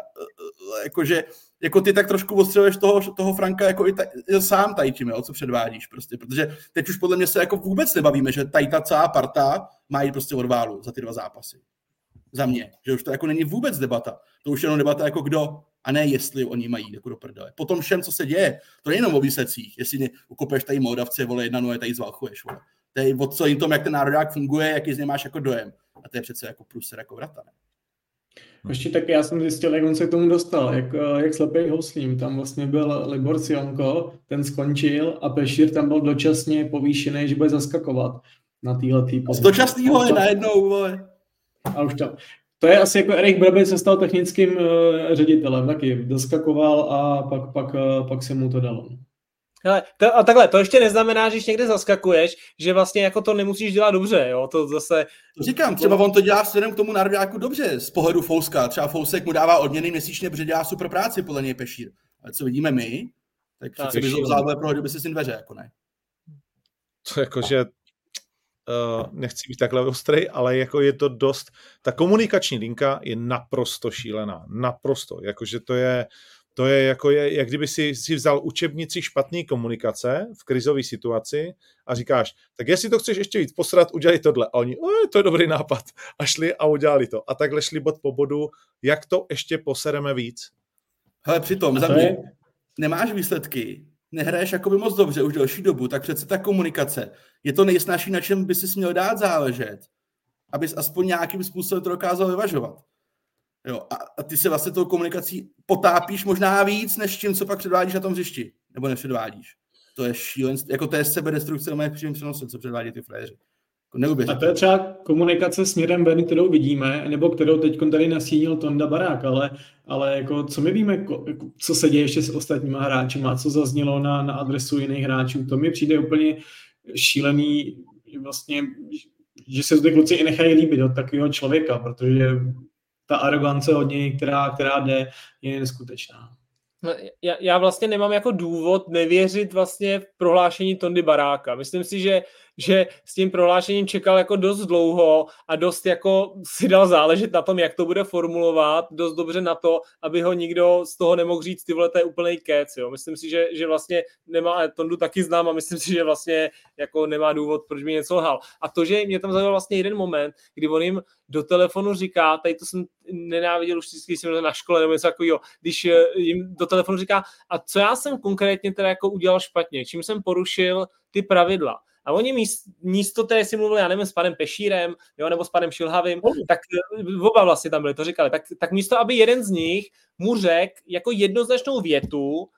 jakože, jako ty tak trošku ostřeluješ toho, toho Franka jako i ta, sám tady tím, jo, co předvádíš prostě, protože teď už podle mě se jako vůbec nebavíme, že tady ta celá parta má jít prostě od válu za ty dva zápasy. Za mě, že už to jako není vůbec debata. To už je jenom debata jako kdo, a ne jestli oni mají jako do prdele. Potom všem, co se děje, to není jenom o výsledcích, jestli ukopeš tady Moldavce, vole, jedna nové tady zvalchuješ, vole. Je o co jim tom, jak ten národák funguje, jaký z něj máš jako dojem. A to je přece jako průser jako vrata, ne? Ještě tak já jsem zjistil, jak on se k tomu dostal, jak, jak slepej hoslím. Tam vlastně byl Libor Sionko, ten skončil a Pešír tam byl dočasně povýšený, že bude zaskakovat na téhle pozici. Z dočasného je najednou, vole. A už tam. To je asi jako Erik Brabec se stal technickým uh, ředitelem, taky doskakoval a pak, pak, uh, pak se mu to dalo. Hele, to, a takhle, to ještě neznamená, že když někde zaskakuješ, že vlastně jako to nemusíš dělat dobře, jo, to zase... Říkám, třeba on to dělá směrem k tomu nároďáku dobře, z pohledu Fouska, třeba Fousek mu dává odměny měsíčně, protože dělá super práci, podle něj Pešír. Ale co vidíme my, tak přece by to vzal pro by si dveře, jako ne. To jakože uh, nechci být takhle ostrý, ale jako je to dost, ta komunikační linka je naprosto šílená, naprosto, jakože to je, to je jako, je, jak kdyby si, si vzal učebnici špatné komunikace v krizové situaci a říkáš, tak jestli to chceš ještě víc posrat, udělej tohle. A oni, to je dobrý nápad. A šli a udělali to. A takhle šli bod po bodu, jak to ještě posereme víc. Hele, přitom za mě nemáš výsledky, nehraješ jako by moc dobře už delší dobu, tak přece ta komunikace je to nejsnažší, na čem by si měl dát záležet, abys aspoň nějakým způsobem to dokázal vyvažovat. Jo, a, a ty se vlastně tou komunikací potápíš možná víc, než tím, co pak předvádíš na tom hřišti. Nebo nepředvádíš. To je šílenství, jako to je sebedestrukce na mé přímém přenosu, co předvádí ty fréři. Jako a to je třeba komunikace směrem ven, kterou vidíme, nebo kterou teď tady nasínil Tonda Barák, ale, ale jako, co my víme, jako, co se děje ještě s ostatníma hráči, co zaznělo na, na adresu jiných hráčů, to mi přijde úplně šílený, vlastně, že se ty kluci i nechají líbit od takového člověka, protože ta arogance od něj, která, která jde, je neskutečná. No, já, já vlastně nemám jako důvod nevěřit vlastně v prohlášení Tondy Baráka. Myslím si, že že s tím prohlášením čekal jako dost dlouho a dost jako si dal záležet na tom, jak to bude formulovat, dost dobře na to, aby ho nikdo z toho nemohl říct, ty vole, to je úplný kec, jo. Myslím si, že, že vlastně nemá, Tondu taky znám a myslím si, že vlastně jako nemá důvod, proč by něco lhal. A to, že mě tam zaujal vlastně jeden moment, kdy on jim do telefonu říká, tady to jsem nenáviděl už vždycky, jsem na škole nebo něco takového, když eh, jim do telefonu říká, a co já jsem konkrétně teda jako udělal špatně, čím jsem porušil ty pravidla. A oni míst, místo té si mluvili, já nevím, s panem Pešírem, jo, nebo s panem Šilhavým, tak eh, oba vlastně tam byli, to říkali, tak, tak místo, aby jeden z nich mu řekl jako jednoznačnou větu,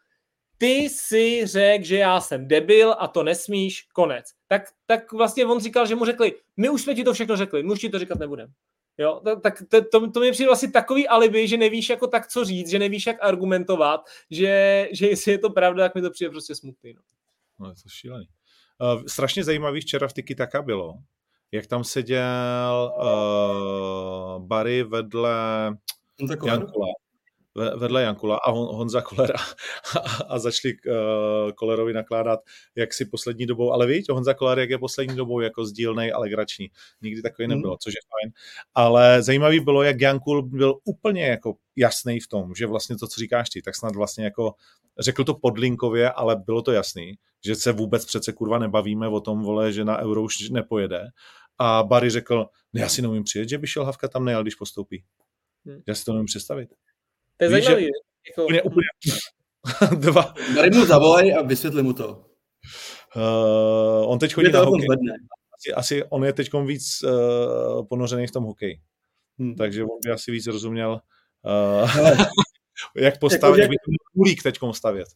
ty si řekl, že já jsem debil a to nesmíš, konec. Tak, tak vlastně on říkal, že mu řekli, my už jsme ti to všechno řekli, my už ti to říkat nebudeme. Jo, tak to, to, to mi přijde vlastně takový alibi, že nevíš jako tak co říct, že nevíš jak argumentovat, že, že jestli je to pravda, tak mi to přijde prostě smutný. No, no je to šílený. Uh, strašně zajímavý včera v Tiki Taka bylo, jak tam seděl uh, Barry vedle Jankula vedle Jankula a Honza Kolera a, a začali uh, Kolerovi nakládat, jak si poslední dobou, ale víš, Honza Koler, jak je poslední dobou jako sdílnej, alegrační. Nikdy takový hmm. nebylo, což je fajn. Ale zajímavý bylo, jak Jankul byl úplně jako jasný v tom, že vlastně to, co říkáš ty, tak snad vlastně jako řekl to podlinkově, ale bylo to jasný, že se vůbec přece kurva nebavíme o tom, vole, že na euro už nepojede. A Barry řekl, ne, já si neumím přijet, že by šel Havka tam nejel, když postoupí. Hmm. Já si to nemůžu představit. To je Víš, zajímavý. Jako... Úplně, úplně. Dva. Barry mu zavolaj a vysvětli mu to. Uh, on teď chodí na hokej. Asi, asi on je teď víc uh, ponořený v tom hokeji. Hmm. Takže on by asi víc rozuměl, uh, jak postavit, jak by ten kulík teď stavět.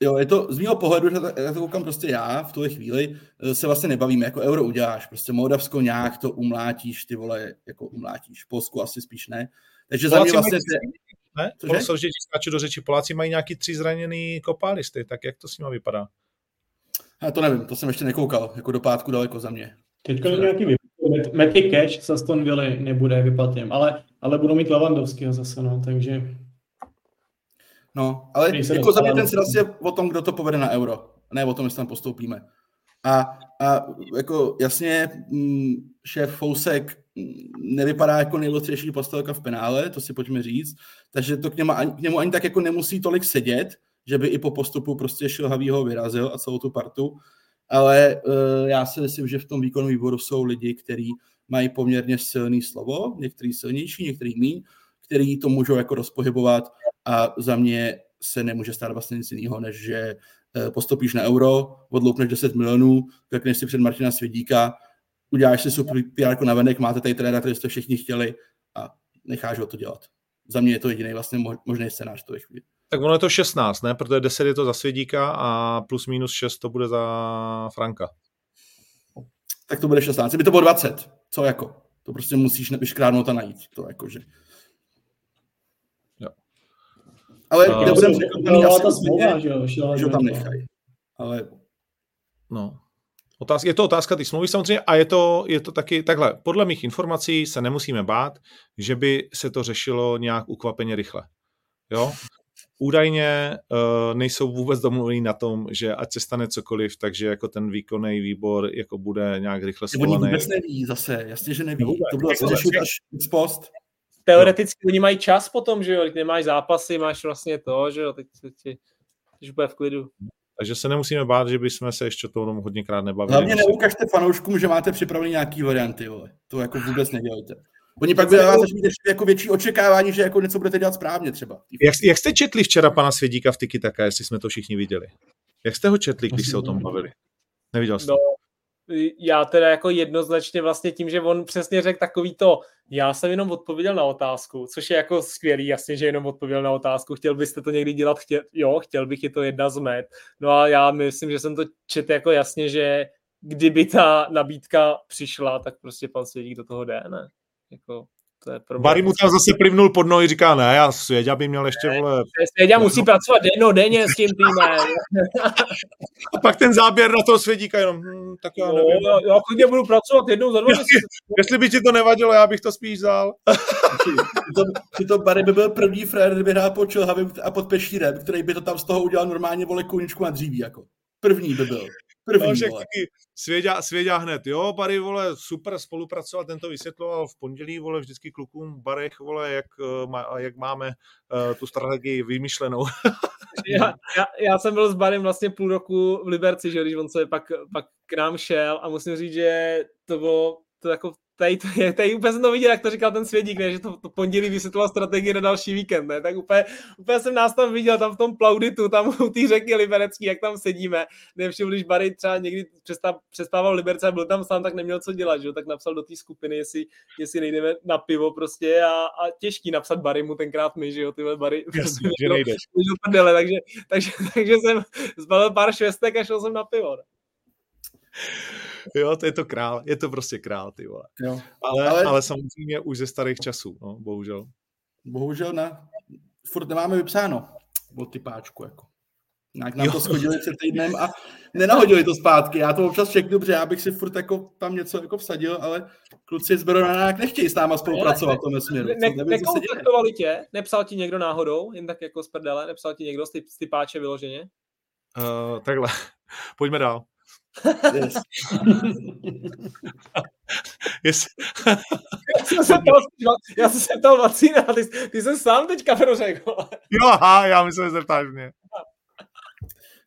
Jo, je to z mého pohledu, že já to koukám prostě já v tuhle chvíli, eh, se vlastně nebavíme, jako euro uděláš, prostě Moldavsko nějak to umlátíš, ty vole, jako umlátíš, Polsku asi spíš ne. Takže za mě vlastně... Ne? Cože? Že skáču do řeči. Poláci mají nějaký tři zraněný kopálisty, tak jak to s nimi vypadá? Já to nevím, to jsem ještě nekoukal, jako do pátku daleko za mě. Teďka je nějaký vypad. Matty Cash z Aston Villa nebude vyplatím, ale, ale budou mít Lewandowskiho zase, no, takže No, ale jako za mě ten sraz je o tom, kdo to povede na euro. Ne o tom, jestli tam postoupíme. A, a jako jasně, mm, šéf Fousek mm, nevypadá jako nejlostřejší postelka v penále, to si pojďme říct, takže to k němu, ani, k němu ani tak jako nemusí tolik sedět, že by i po postupu prostě Šilhavýho vyrazil a celou tu partu, ale uh, já si myslím, že v tom výkonu výboru jsou lidi, kteří mají poměrně silný slovo, některý silnější, některý míň, který to můžou jako rozpohybovat a za mě se nemůže stát vlastně nic jiného, než že eh, postupíš na euro, odloupneš 10 milionů, klikneš si před Martina Svědíka, uděláš si super PR na venek, máte tady trenéra, který jste všichni chtěli a necháš ho to dělat. Za mě je to jediný vlastně mo- možný scénář té chvíli. Tak ono je to 16, ne? Protože 10 je to za Svědíka a plus minus 6 to bude za Franka. Tak to bude 16. Kdyby to bylo 20, co jako? To prostě musíš vyškrádnout a najít. To jako, že... Jo. Ale budeme to překvapený, byla asi ta smlouva, že jo, šla, že ho tam nechají. Ale No. Otázka, je to otázka ty smlouvy samozřejmě a je to, je to taky takhle. Podle mých informací se nemusíme bát, že by se to řešilo nějak ukvapeně rychle. Jo? Údajně uh, nejsou vůbec domluvení na tom, že ať se stane cokoliv, takže jako ten výkonný výbor jako bude nějak rychle oni svolaný. vůbec neví zase, jasně, že neví. Vůbec. To bylo řešit až ex post. Teoreticky oni mají čas potom, že jo, když nemáš zápasy, máš vlastně to, že jo, teď, teď, teď bude v klidu. Takže se nemusíme bát, že bychom se ještě o tom hodněkrát nebavili. Hlavně neukažte fanouškům, že máte připravený nějaký varianty, vole. To jako vůbec nedělejte. Oni pak by vás začít ještě jako větší očekávání, že jako něco budete dělat správně třeba. Jak, jak jste četli včera pana Svědíka v Tiki Taka, jestli jsme to všichni viděli? Jak jste ho četli, když se o tom bavili? Neviděl jste? No, já teda jako jednoznačně vlastně tím, že on přesně řekl takový to, já jsem jenom odpověděl na otázku, což je jako skvělý, jasně, že jenom odpověděl na otázku, chtěl byste to někdy dělat, chtěl, jo, chtěl bych, je to jedna z met. No a já myslím, že jsem to četl jako jasně, že kdyby ta nabídka přišla, tak prostě pan Svědík do toho jde, ne? Jako, to je problém. Barry mu tam zase plivnul pod nohy, říká, ne, já Svěďa by měl ještě, vole, Svěďa musí pracovat denně s tím týmem. a pak ten záběr na toho Svědíka jenom, hm, tak já No, nevím. já, já klidně budu pracovat jednou za dva Jestli, měsíce. jestli by ti to nevadilo, já bych to spíš vzal. To, to Barry by byl první frér, kdyby hrál pod Čilhavým a pod Pešírem, který by to tam z toho udělal normálně, vole, kůničku na dříví, jako. První by byl. No, První, však vole. taky Svěďa, Svěďa hned, jo, Barry, vole, super spolupracoval, ten to vysvětloval v pondělí, vole, vždycky klukům v barech, vole, jak, eh, má, jak máme uh, tu strategii vymyšlenou. já, já, já, jsem byl s Barem vlastně půl roku v Liberci, že jo, když on se pak, pak k nám šel a musím říct, že to bylo to jako tady, to je, tady úplně jsem to viděl, jak to říkal ten svědík, ne, že to, to pondělí vysvětloval strategii na další víkend, ne, tak úplně, úplně jsem nás tam viděl, tam v tom plauditu, tam u té řeky Liberecký, jak tam sedíme, nevšiml, když Barry třeba někdy přestával, přestával v Liberce a byl tam sám, tak neměl co dělat, že jo, tak napsal do té skupiny, jestli, jestli nejdeme na pivo prostě a, a těžký napsat Barry mu tenkrát my, že jo, tyhle Barry, Jasně, že nejdeš. prdele, takže, takže, takže jsem zbalil pár švestek a šel jsem na pivo. Ne? Jo, to je to král, je to prostě král, ty vole. Jo. Ale, Ale- ale, samozřejmě už ze starých časů, no, bohužel. Bohužel ne. Furt nemáme vypsáno od typáčku, jako. Nějak nám Jo. to schodili před týdnem a nenahodili to zpátky. Já to občas čeknu, protože já bych si furt jako tam něco jako vsadil, ale kluci z Berona nějak nechtějí s náma spolupracovat v tom směru. Ne, ne, nekontaktovali tě? Nepsal ti někdo náhodou, jen tak jako z prdele? Nepsal ti někdo z, ty, z typáče vyloženě? Uh, takhle, pojďme dál. Yes. Já jsem se ptal, já jsem se ptal Vacína, ty, ty jsi sám teďka řekl. jo, aha, já myslím, že se ptáš mě.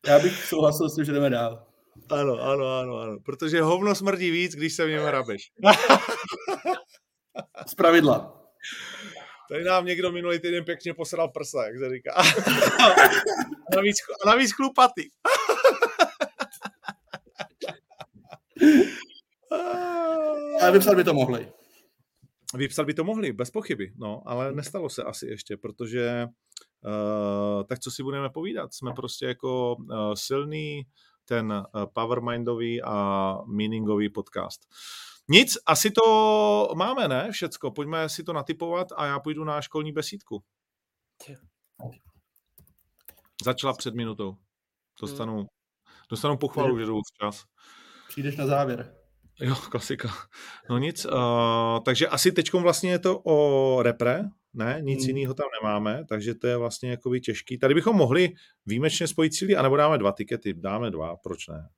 Já bych souhlasil s tím, že jdeme dál. Ano, ano, ano, ano, protože hovno smrdí víc, když se v něm hrabeš. Z pravidla. Tady nám někdo minulý týden pěkně posral prsa, jak se říká. a, navíc, a navíc chlupatý. Ale vypsat by to mohli. Vypsat by to mohli, bez pochyby, no, ale nestalo se asi ještě, protože uh, tak co si budeme povídat, jsme prostě jako uh, silný ten uh, powermindový a meaningový podcast. Nic, asi to máme, ne, všecko, pojďme si to natypovat a já půjdu na školní besídku. Začala před minutou. Dostanu, dostanu pochvalu, že jdou včas. Přijdeš na závěr. Jo, klasika. No nic, uh, takže asi teď vlastně je to o repre, ne, nic Hmm. jiného tam nemáme, takže to je vlastně jakoby těžký. Tady bychom mohli výjimečně spojit síly, anebo dáme dva tikety, dáme dva, proč ne?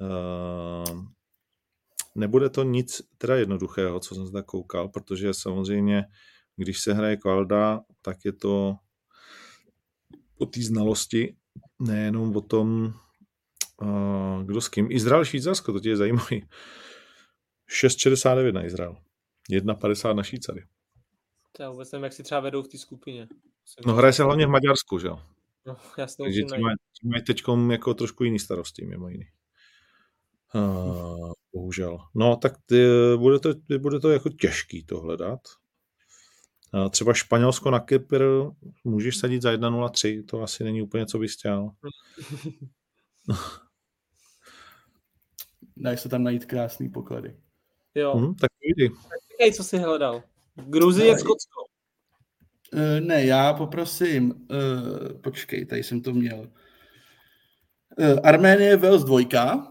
Uh, nebude to nic teda jednoduchého, co jsem zde koukal, protože samozřejmě, když se hraje kvalda, tak je to o té znalosti, nejenom o tom, uh, kdo s kým. Izrael, Švýcarsko, to tě je zajímavý. 6,69 na Izrael. 1,50 na Švýcary. To já vůbec nevím, jak si třeba vedou v té skupině. Musím- No hraje se hlavně v Maďarsku, že jo? No, to Takže ti mají, mají teďkom jako trošku jiný starosti, mimo jiný. Uh, bohužel. No, tak ty, bude, to, bude to jako těžký to hledat. Uh, třeba Španělsko na Kypr můžeš sadit za 1,03, to asi není úplně co bys chtěl. Dáš se tam najít krásný poklady. Jo, Hm, tak jdi. Říkej, co jsi hledal. Gruzie, Ne. Skotsko. Uh, ne, já poprosím, uh, počkej, tady jsem to měl. Uh, Arménie, Wales dvojka.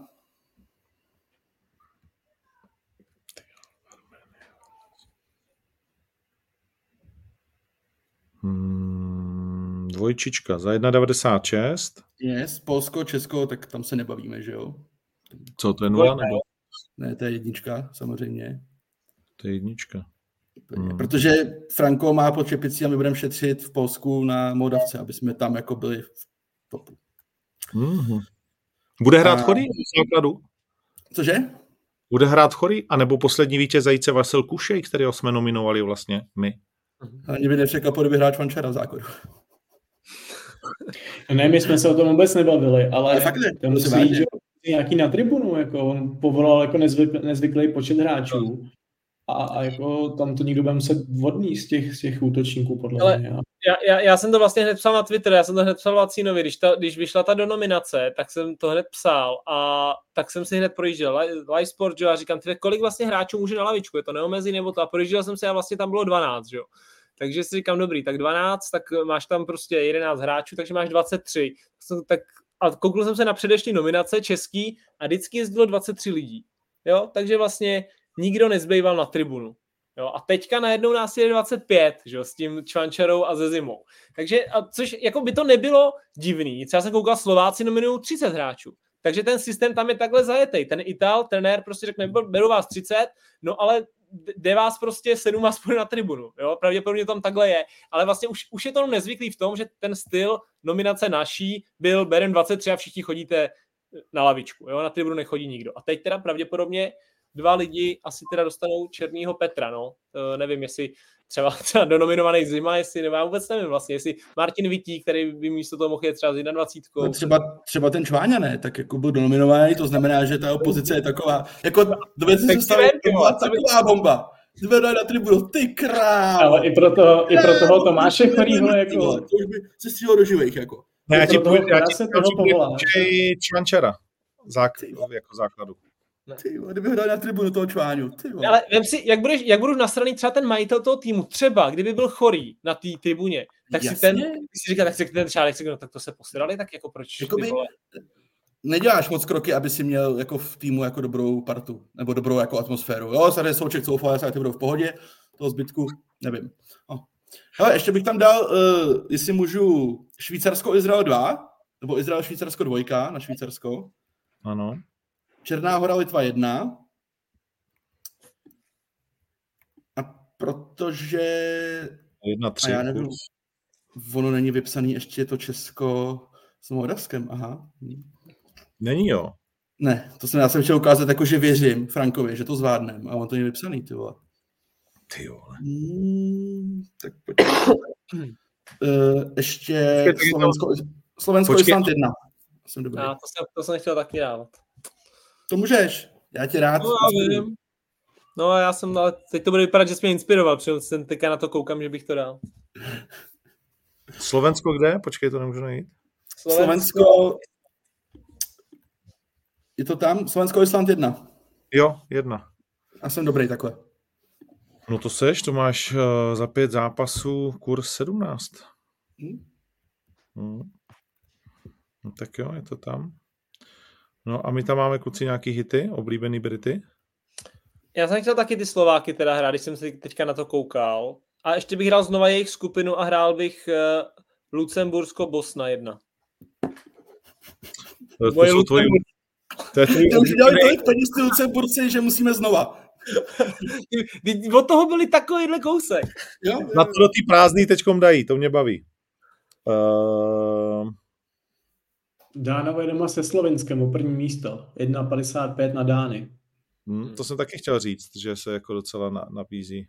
Hmm, dvojčička za 1,96. Yes, Polsko, Česko, tak tam se nebavíme, že jo? Co, to je nula nebo Ne, to je jednička, samozřejmě. to je jednička? Hmm. Protože Franko má pod čepicí a my budeme šetřit v Polsku na Moldavce, aby jsme tam jako byli v topu. Mhm. Bude hrát A- chorý v základu? Cože? Bude hrát chorý? A nebo poslední vítěz zajíce Vasil Kušej, kterého jsme nominovali vlastně my? Ani by nepřekvapilo, kdyby hráč Vančara v základu. Ne, my jsme se o tom vůbec nebavili, ale, Ale fakt ne, to musí že nějaký na tribunu, jako on povolal jako nezvyk, nezvyklý počet hráčů a, a jako tam to někdo bude muset vodní z těch, z těch útočníků, podle Ale- mě. Já, já, já, jsem to vlastně hned psal na Twitter, já jsem to hned psal Lacínovi, když, ta, když vyšla ta do nominace, tak jsem to hned psal a tak jsem si hned projížděl Li- Live Sport, jo, a říkám, tyhle, kolik vlastně hráčů může na lavičku, je to neomezí nebo to a projížděl jsem se a vlastně tam bylo 12, že jo. Takže si říkám, dobrý, tak 12, tak máš tam prostě 11 hráčů, takže máš 23. Jsem- Tak, a koukl jsem se na předešlý nominace český a vždycky jezdilo 23 lidí. Jo, takže vlastně nikdo nezbýval na tribunu. Jo, a teďka najednou nás je 25, že jo, s tím Čvančarou a ze zimou. Takže, a což jako by to nebylo divný. Třeba jsem koukal, Slováci nominují 30 hráčů. Takže ten systém tam je takhle zajetý. Ten Ital, trenér prostě řekne, beru vás 30, no ale jde vás prostě 7 vás půjde na tribunu. Jo? Pravděpodobně tam takhle je. Ale vlastně už, už je to nezvyklý v tom, že ten styl nominace naší byl berem 23 a všichni chodíte na lavičku. Jo? Na tribunu nechodí nikdo. A teď teda pravděpodobně dva lidi asi teda dostanou Černýho Petra, no. E, nevím, jestli třeba, třeba donominovaný Zima, jestli, nebo já vůbec nevím vlastně, jestli Martin Vití, který by místo toho mohl jet třeba s 21. No třeba, třeba ten Čváňa ne, tak jako byl donominovaný, to znamená, že ta opozice je taková, jako vem, to byla taková bomba. Zvedá na tribunu, ty král. Ale i pro, to, i pro toho Tomáše Chorýho, jako, To už by se střílo do živých, jako. Ne, já ti půjdu, já ti se. Kučej Čvančara. Jako základu. Ty kdyby ho dal na tribunu toho Čváňu, ty. Ale vem si, jak budeš, jak budeš nasraný třeba ten majitel toho týmu, třeba kdyby byl chorý na té tribuně, tak si Jasně. ten, když si říká, tak si ten šálek si, no, tak to se posrali, tak jako proč Jakoby- ty vole? Neděláš moc kroky, aby si měl jako v týmu jako dobrou partu, nebo dobrou jako atmosféru. Jo, tady Souček Soufal, já ty budou v pohodě, toho zbytku, nevím. No. Hele, ještě bych tam dal, uh, jestli můžu, Švýcarsko-Izrael 2, nebo Izrael-Švýcarsko 2 na Švýcarsko. Ano. Černá hora Litva 1. A protože Jedna a tři. já nevím, ono není vypsaný ještě to Česko s Moldavskem, aha. Není jo. Ne, to jsem, já jsem chtěl ukázat, jako že věřím Frankovi, že to zvládnem, a on to není vypsaný, ty vole. Ty vole. Hmm, tak počkej. uh, ještě je Slovensko, Slovensko Počkej. Island 1. Jsem dobrý. Já, to, jsem, to jsem chtěl taky dávat. To můžeš, já tě rád. No, já vím. No a já jsem, ale teď to bude vypadat, že jsi mě inspiroval, protože jsem teďka na to koukám, že bych to dal. Slovensko kde? Počkej, to nemůžu najít. Slovensko, je to tam? Slovensko Island 1. Jo, jedna. Já jsem dobrý takhle. No to seš, to máš uh, za pět zápasů kurz 17. Hmm. Hmm. No tak jo, je to tam. No a my tam máme kluci nějaký hity, oblíbený Brity? Já jsem chtěl taky ty Slováky teda hrát, když jsem si teďka na to koukal. A ještě bych hrál znova jejich skupinu a hrál bych uh, Lucembursko-Bosna jedna. To, to jsou tvoji... To je tvůj... už dělali tolik peněz ty Lucemburci, že musíme znova. Od toho byli takovýhle kousek. Jo, jo. Na to do ty prázdný teďkom dají, to mě baví. Uh... Dánové doma se Slovenskem o první místo. 1,55 na Dány. Hmm, to jsem taky chtěl říct, že se jako docela na, nabízí.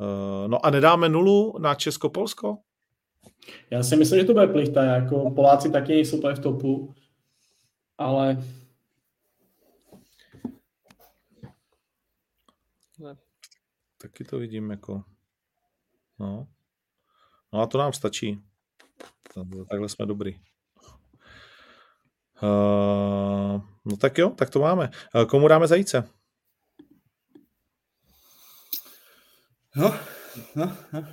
Uh, no a nedáme nulu na Česko-Polsko? Já si myslím, že to bude plichta. Jako Poláci taky nejsou v topu, ale Ne. Taky to vidím jako... No. No a to nám stačí. Takhle jsme dobrý. Uh, no tak jo, tak to máme. Uh, komu dáme zajíce? No, no, no.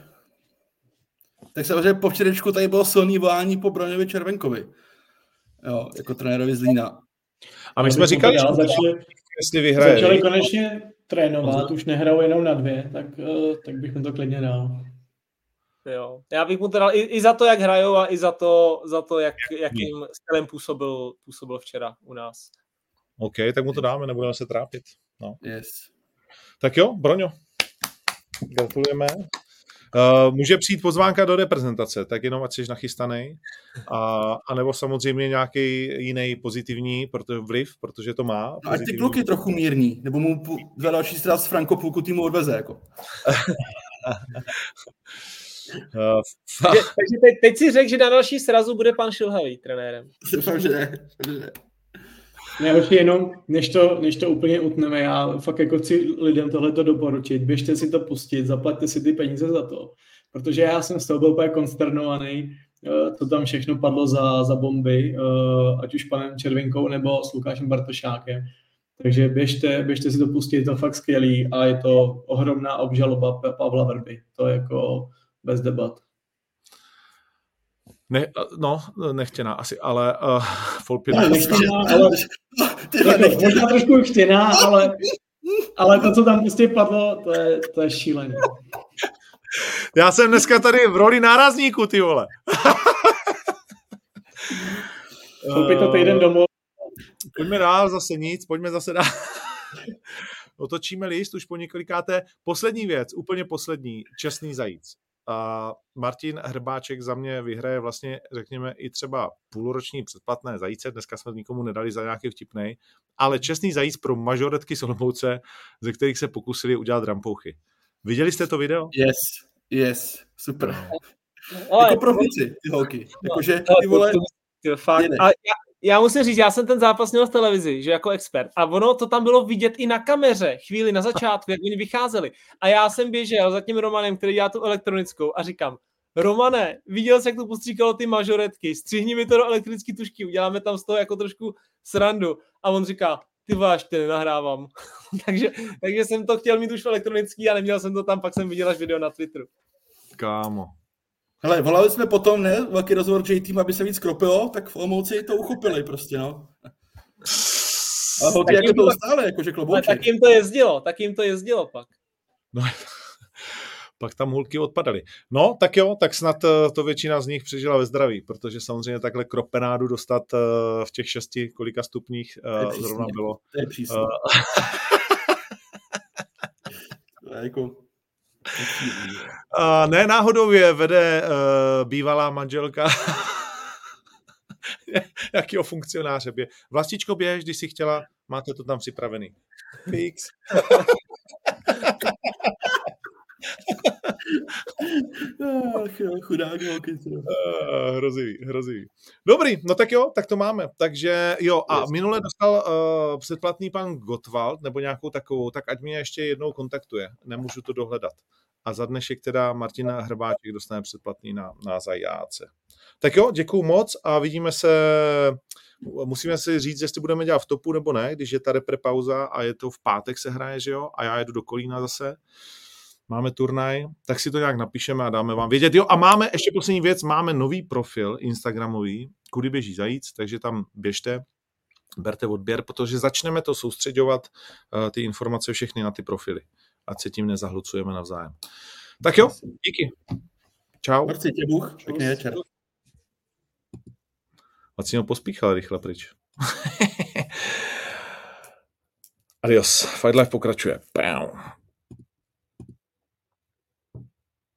Tak samozřejmě po včerečku tady bylo silný volání po Broňovi Červenkovi. Jo, jako trenérovi Zlína. A my jsme říkali, že začali, jestli vyhraje. Začali konečně trénovat, už nehrajou jenom na dvě, tak, uh, tak bych mu to klidně dal. Jo. Já bych mu to dal i, i za to, jak hrajou a i za to, za to jak, jakým stylem působil, působil včera u nás. OK, tak mu to dáme, nebudeme se trápit. No. Yes. Tak jo, Broňo, gratulujeme. Uh, může přijít pozvánka do reprezentace, tak jenom ať jsi nachystaný. A, a nebo samozřejmě nějaký jiný pozitivní protože vliv, protože to má. No, ať ty kluky trochu mírní, nebo mu za další z Franko půlku týmu odveze. Jako. uh, takže teď, teď si řekl, že na další srazu bude pan Šilhavý trenérem. Doufám, že ne. Ne, Nejhorší jenom, než to, než to úplně utneme, já fakt jako chci lidem tohleto doporučit, běžte si to pustit, zaplaťte si ty peníze za to, protože já jsem z toho byl úplně konsternovaný, eh, to tam všechno padlo za, za bomby, eh, ať už panem Červinkou nebo s Lukášem Bartošákem. Takže běžte, běžte si to pustit, je to fakt skvělý a je to ohromná obžaloba Pavla Vrby. To je jako bez debat. Ne, no, nechtěná asi, ale uh, Folpina... Ne, nechtěná, ale... Tyhle, nechtěná. Možná trošku chtěná, ale, ale to, co tam prostě padlo, to je, to je šílené. Já jsem dneska tady v roli nárazníku, ty vole. Koupit to týden domů. Pojďme dál, zase nic, pojďme zase dál. Otočíme list už po několikáté. Poslední věc, úplně poslední, čestný zajíc. A Martin Hrbáček za mě vyhraje vlastně, řekněme, i třeba půlroční předplatné zajíce. Dneska jsme nikomu nedali za nějaký vtipnej, ale čestný zajíc pro mažoretky Solomouce, ze kterých se pokusili udělat rampouchy. Viděli jste to video? Yes, yes, super. No. jako profíci, ty holky. Jakože, ty vole, fakt. A já, já musím říct, já jsem ten zápas měl v televizi, že jako expert. A ono to tam bylo vidět i na kameře, chvíli na začátku, jak oni vycházeli. A já jsem běžel za tím Romanem, který dělá tu elektronickou a říkám, Romane, viděl jsi, jak to postříkalo ty mažoretky, střihni mi to do elektrické tušky, uděláme tam z toho jako trošku srandu. A on říká, ty váš, ty nenahrávám. takže, takže jsem to chtěl mít už elektronický a neměl jsem to tam, pak jsem viděl až video na Twitteru. Kámo, Hele, volali jsme potom, ne, velký rozhovor J-Team, aby se víc kropilo, tak v Olomouci to uchopili prostě, no. A holky jako to ustále, jakože klobouček. Tak jim to jezdilo, tak jim to jezdilo pak. No, pak tam hulky odpadaly. No, tak jo, tak snad eh, to většina z nich přežila ve zdraví, protože samozřejmě takhle kropenádu dostat eh, v těch šesti kolika stupních eh, zrovna bylo. To je přísně. jako Uh, ne náhodou je vede uh, bývalá manželka jakýho funkcionáře. Bě. Vlastičko běž, když si chtěla, máte to tam připravený. Fix. Ach jo, chudák holky. Uh, hrozivý, hrozivý. Dobrý, no tak jo, tak to máme. Takže jo, a minule dostal uh, předplatný pan Gottwald, nebo nějakou takovou, tak ať mě ještě jednou kontaktuje. Nemůžu to dohledat. a za dnešek teda Martina Hrbáček dostane předplatný na, na zajáce. Tak jo, děkuju moc a vidíme se, musíme si říct, jestli budeme dělat v topu nebo ne, když je ta repre pauza a je to v pátek se hraje, že jo, a já jedu do Kolína zase, máme turnaj, tak si to nějak napíšeme a dáme vám vědět. Jo, a máme, ještě poslední věc, máme nový profil Instagramový, kudy běží zajíc, takže tam běžte, berte odběr, protože začneme to soustředovat, uh, ty informace všechny na ty profily, ať se tím nezahlucujeme navzájem. Tak jo, díky. Čau. Marci, tě Bůh, pěkný večer. Vacino pospíchal rychle pryč. Adios. Fight Life pokračuje. Bam.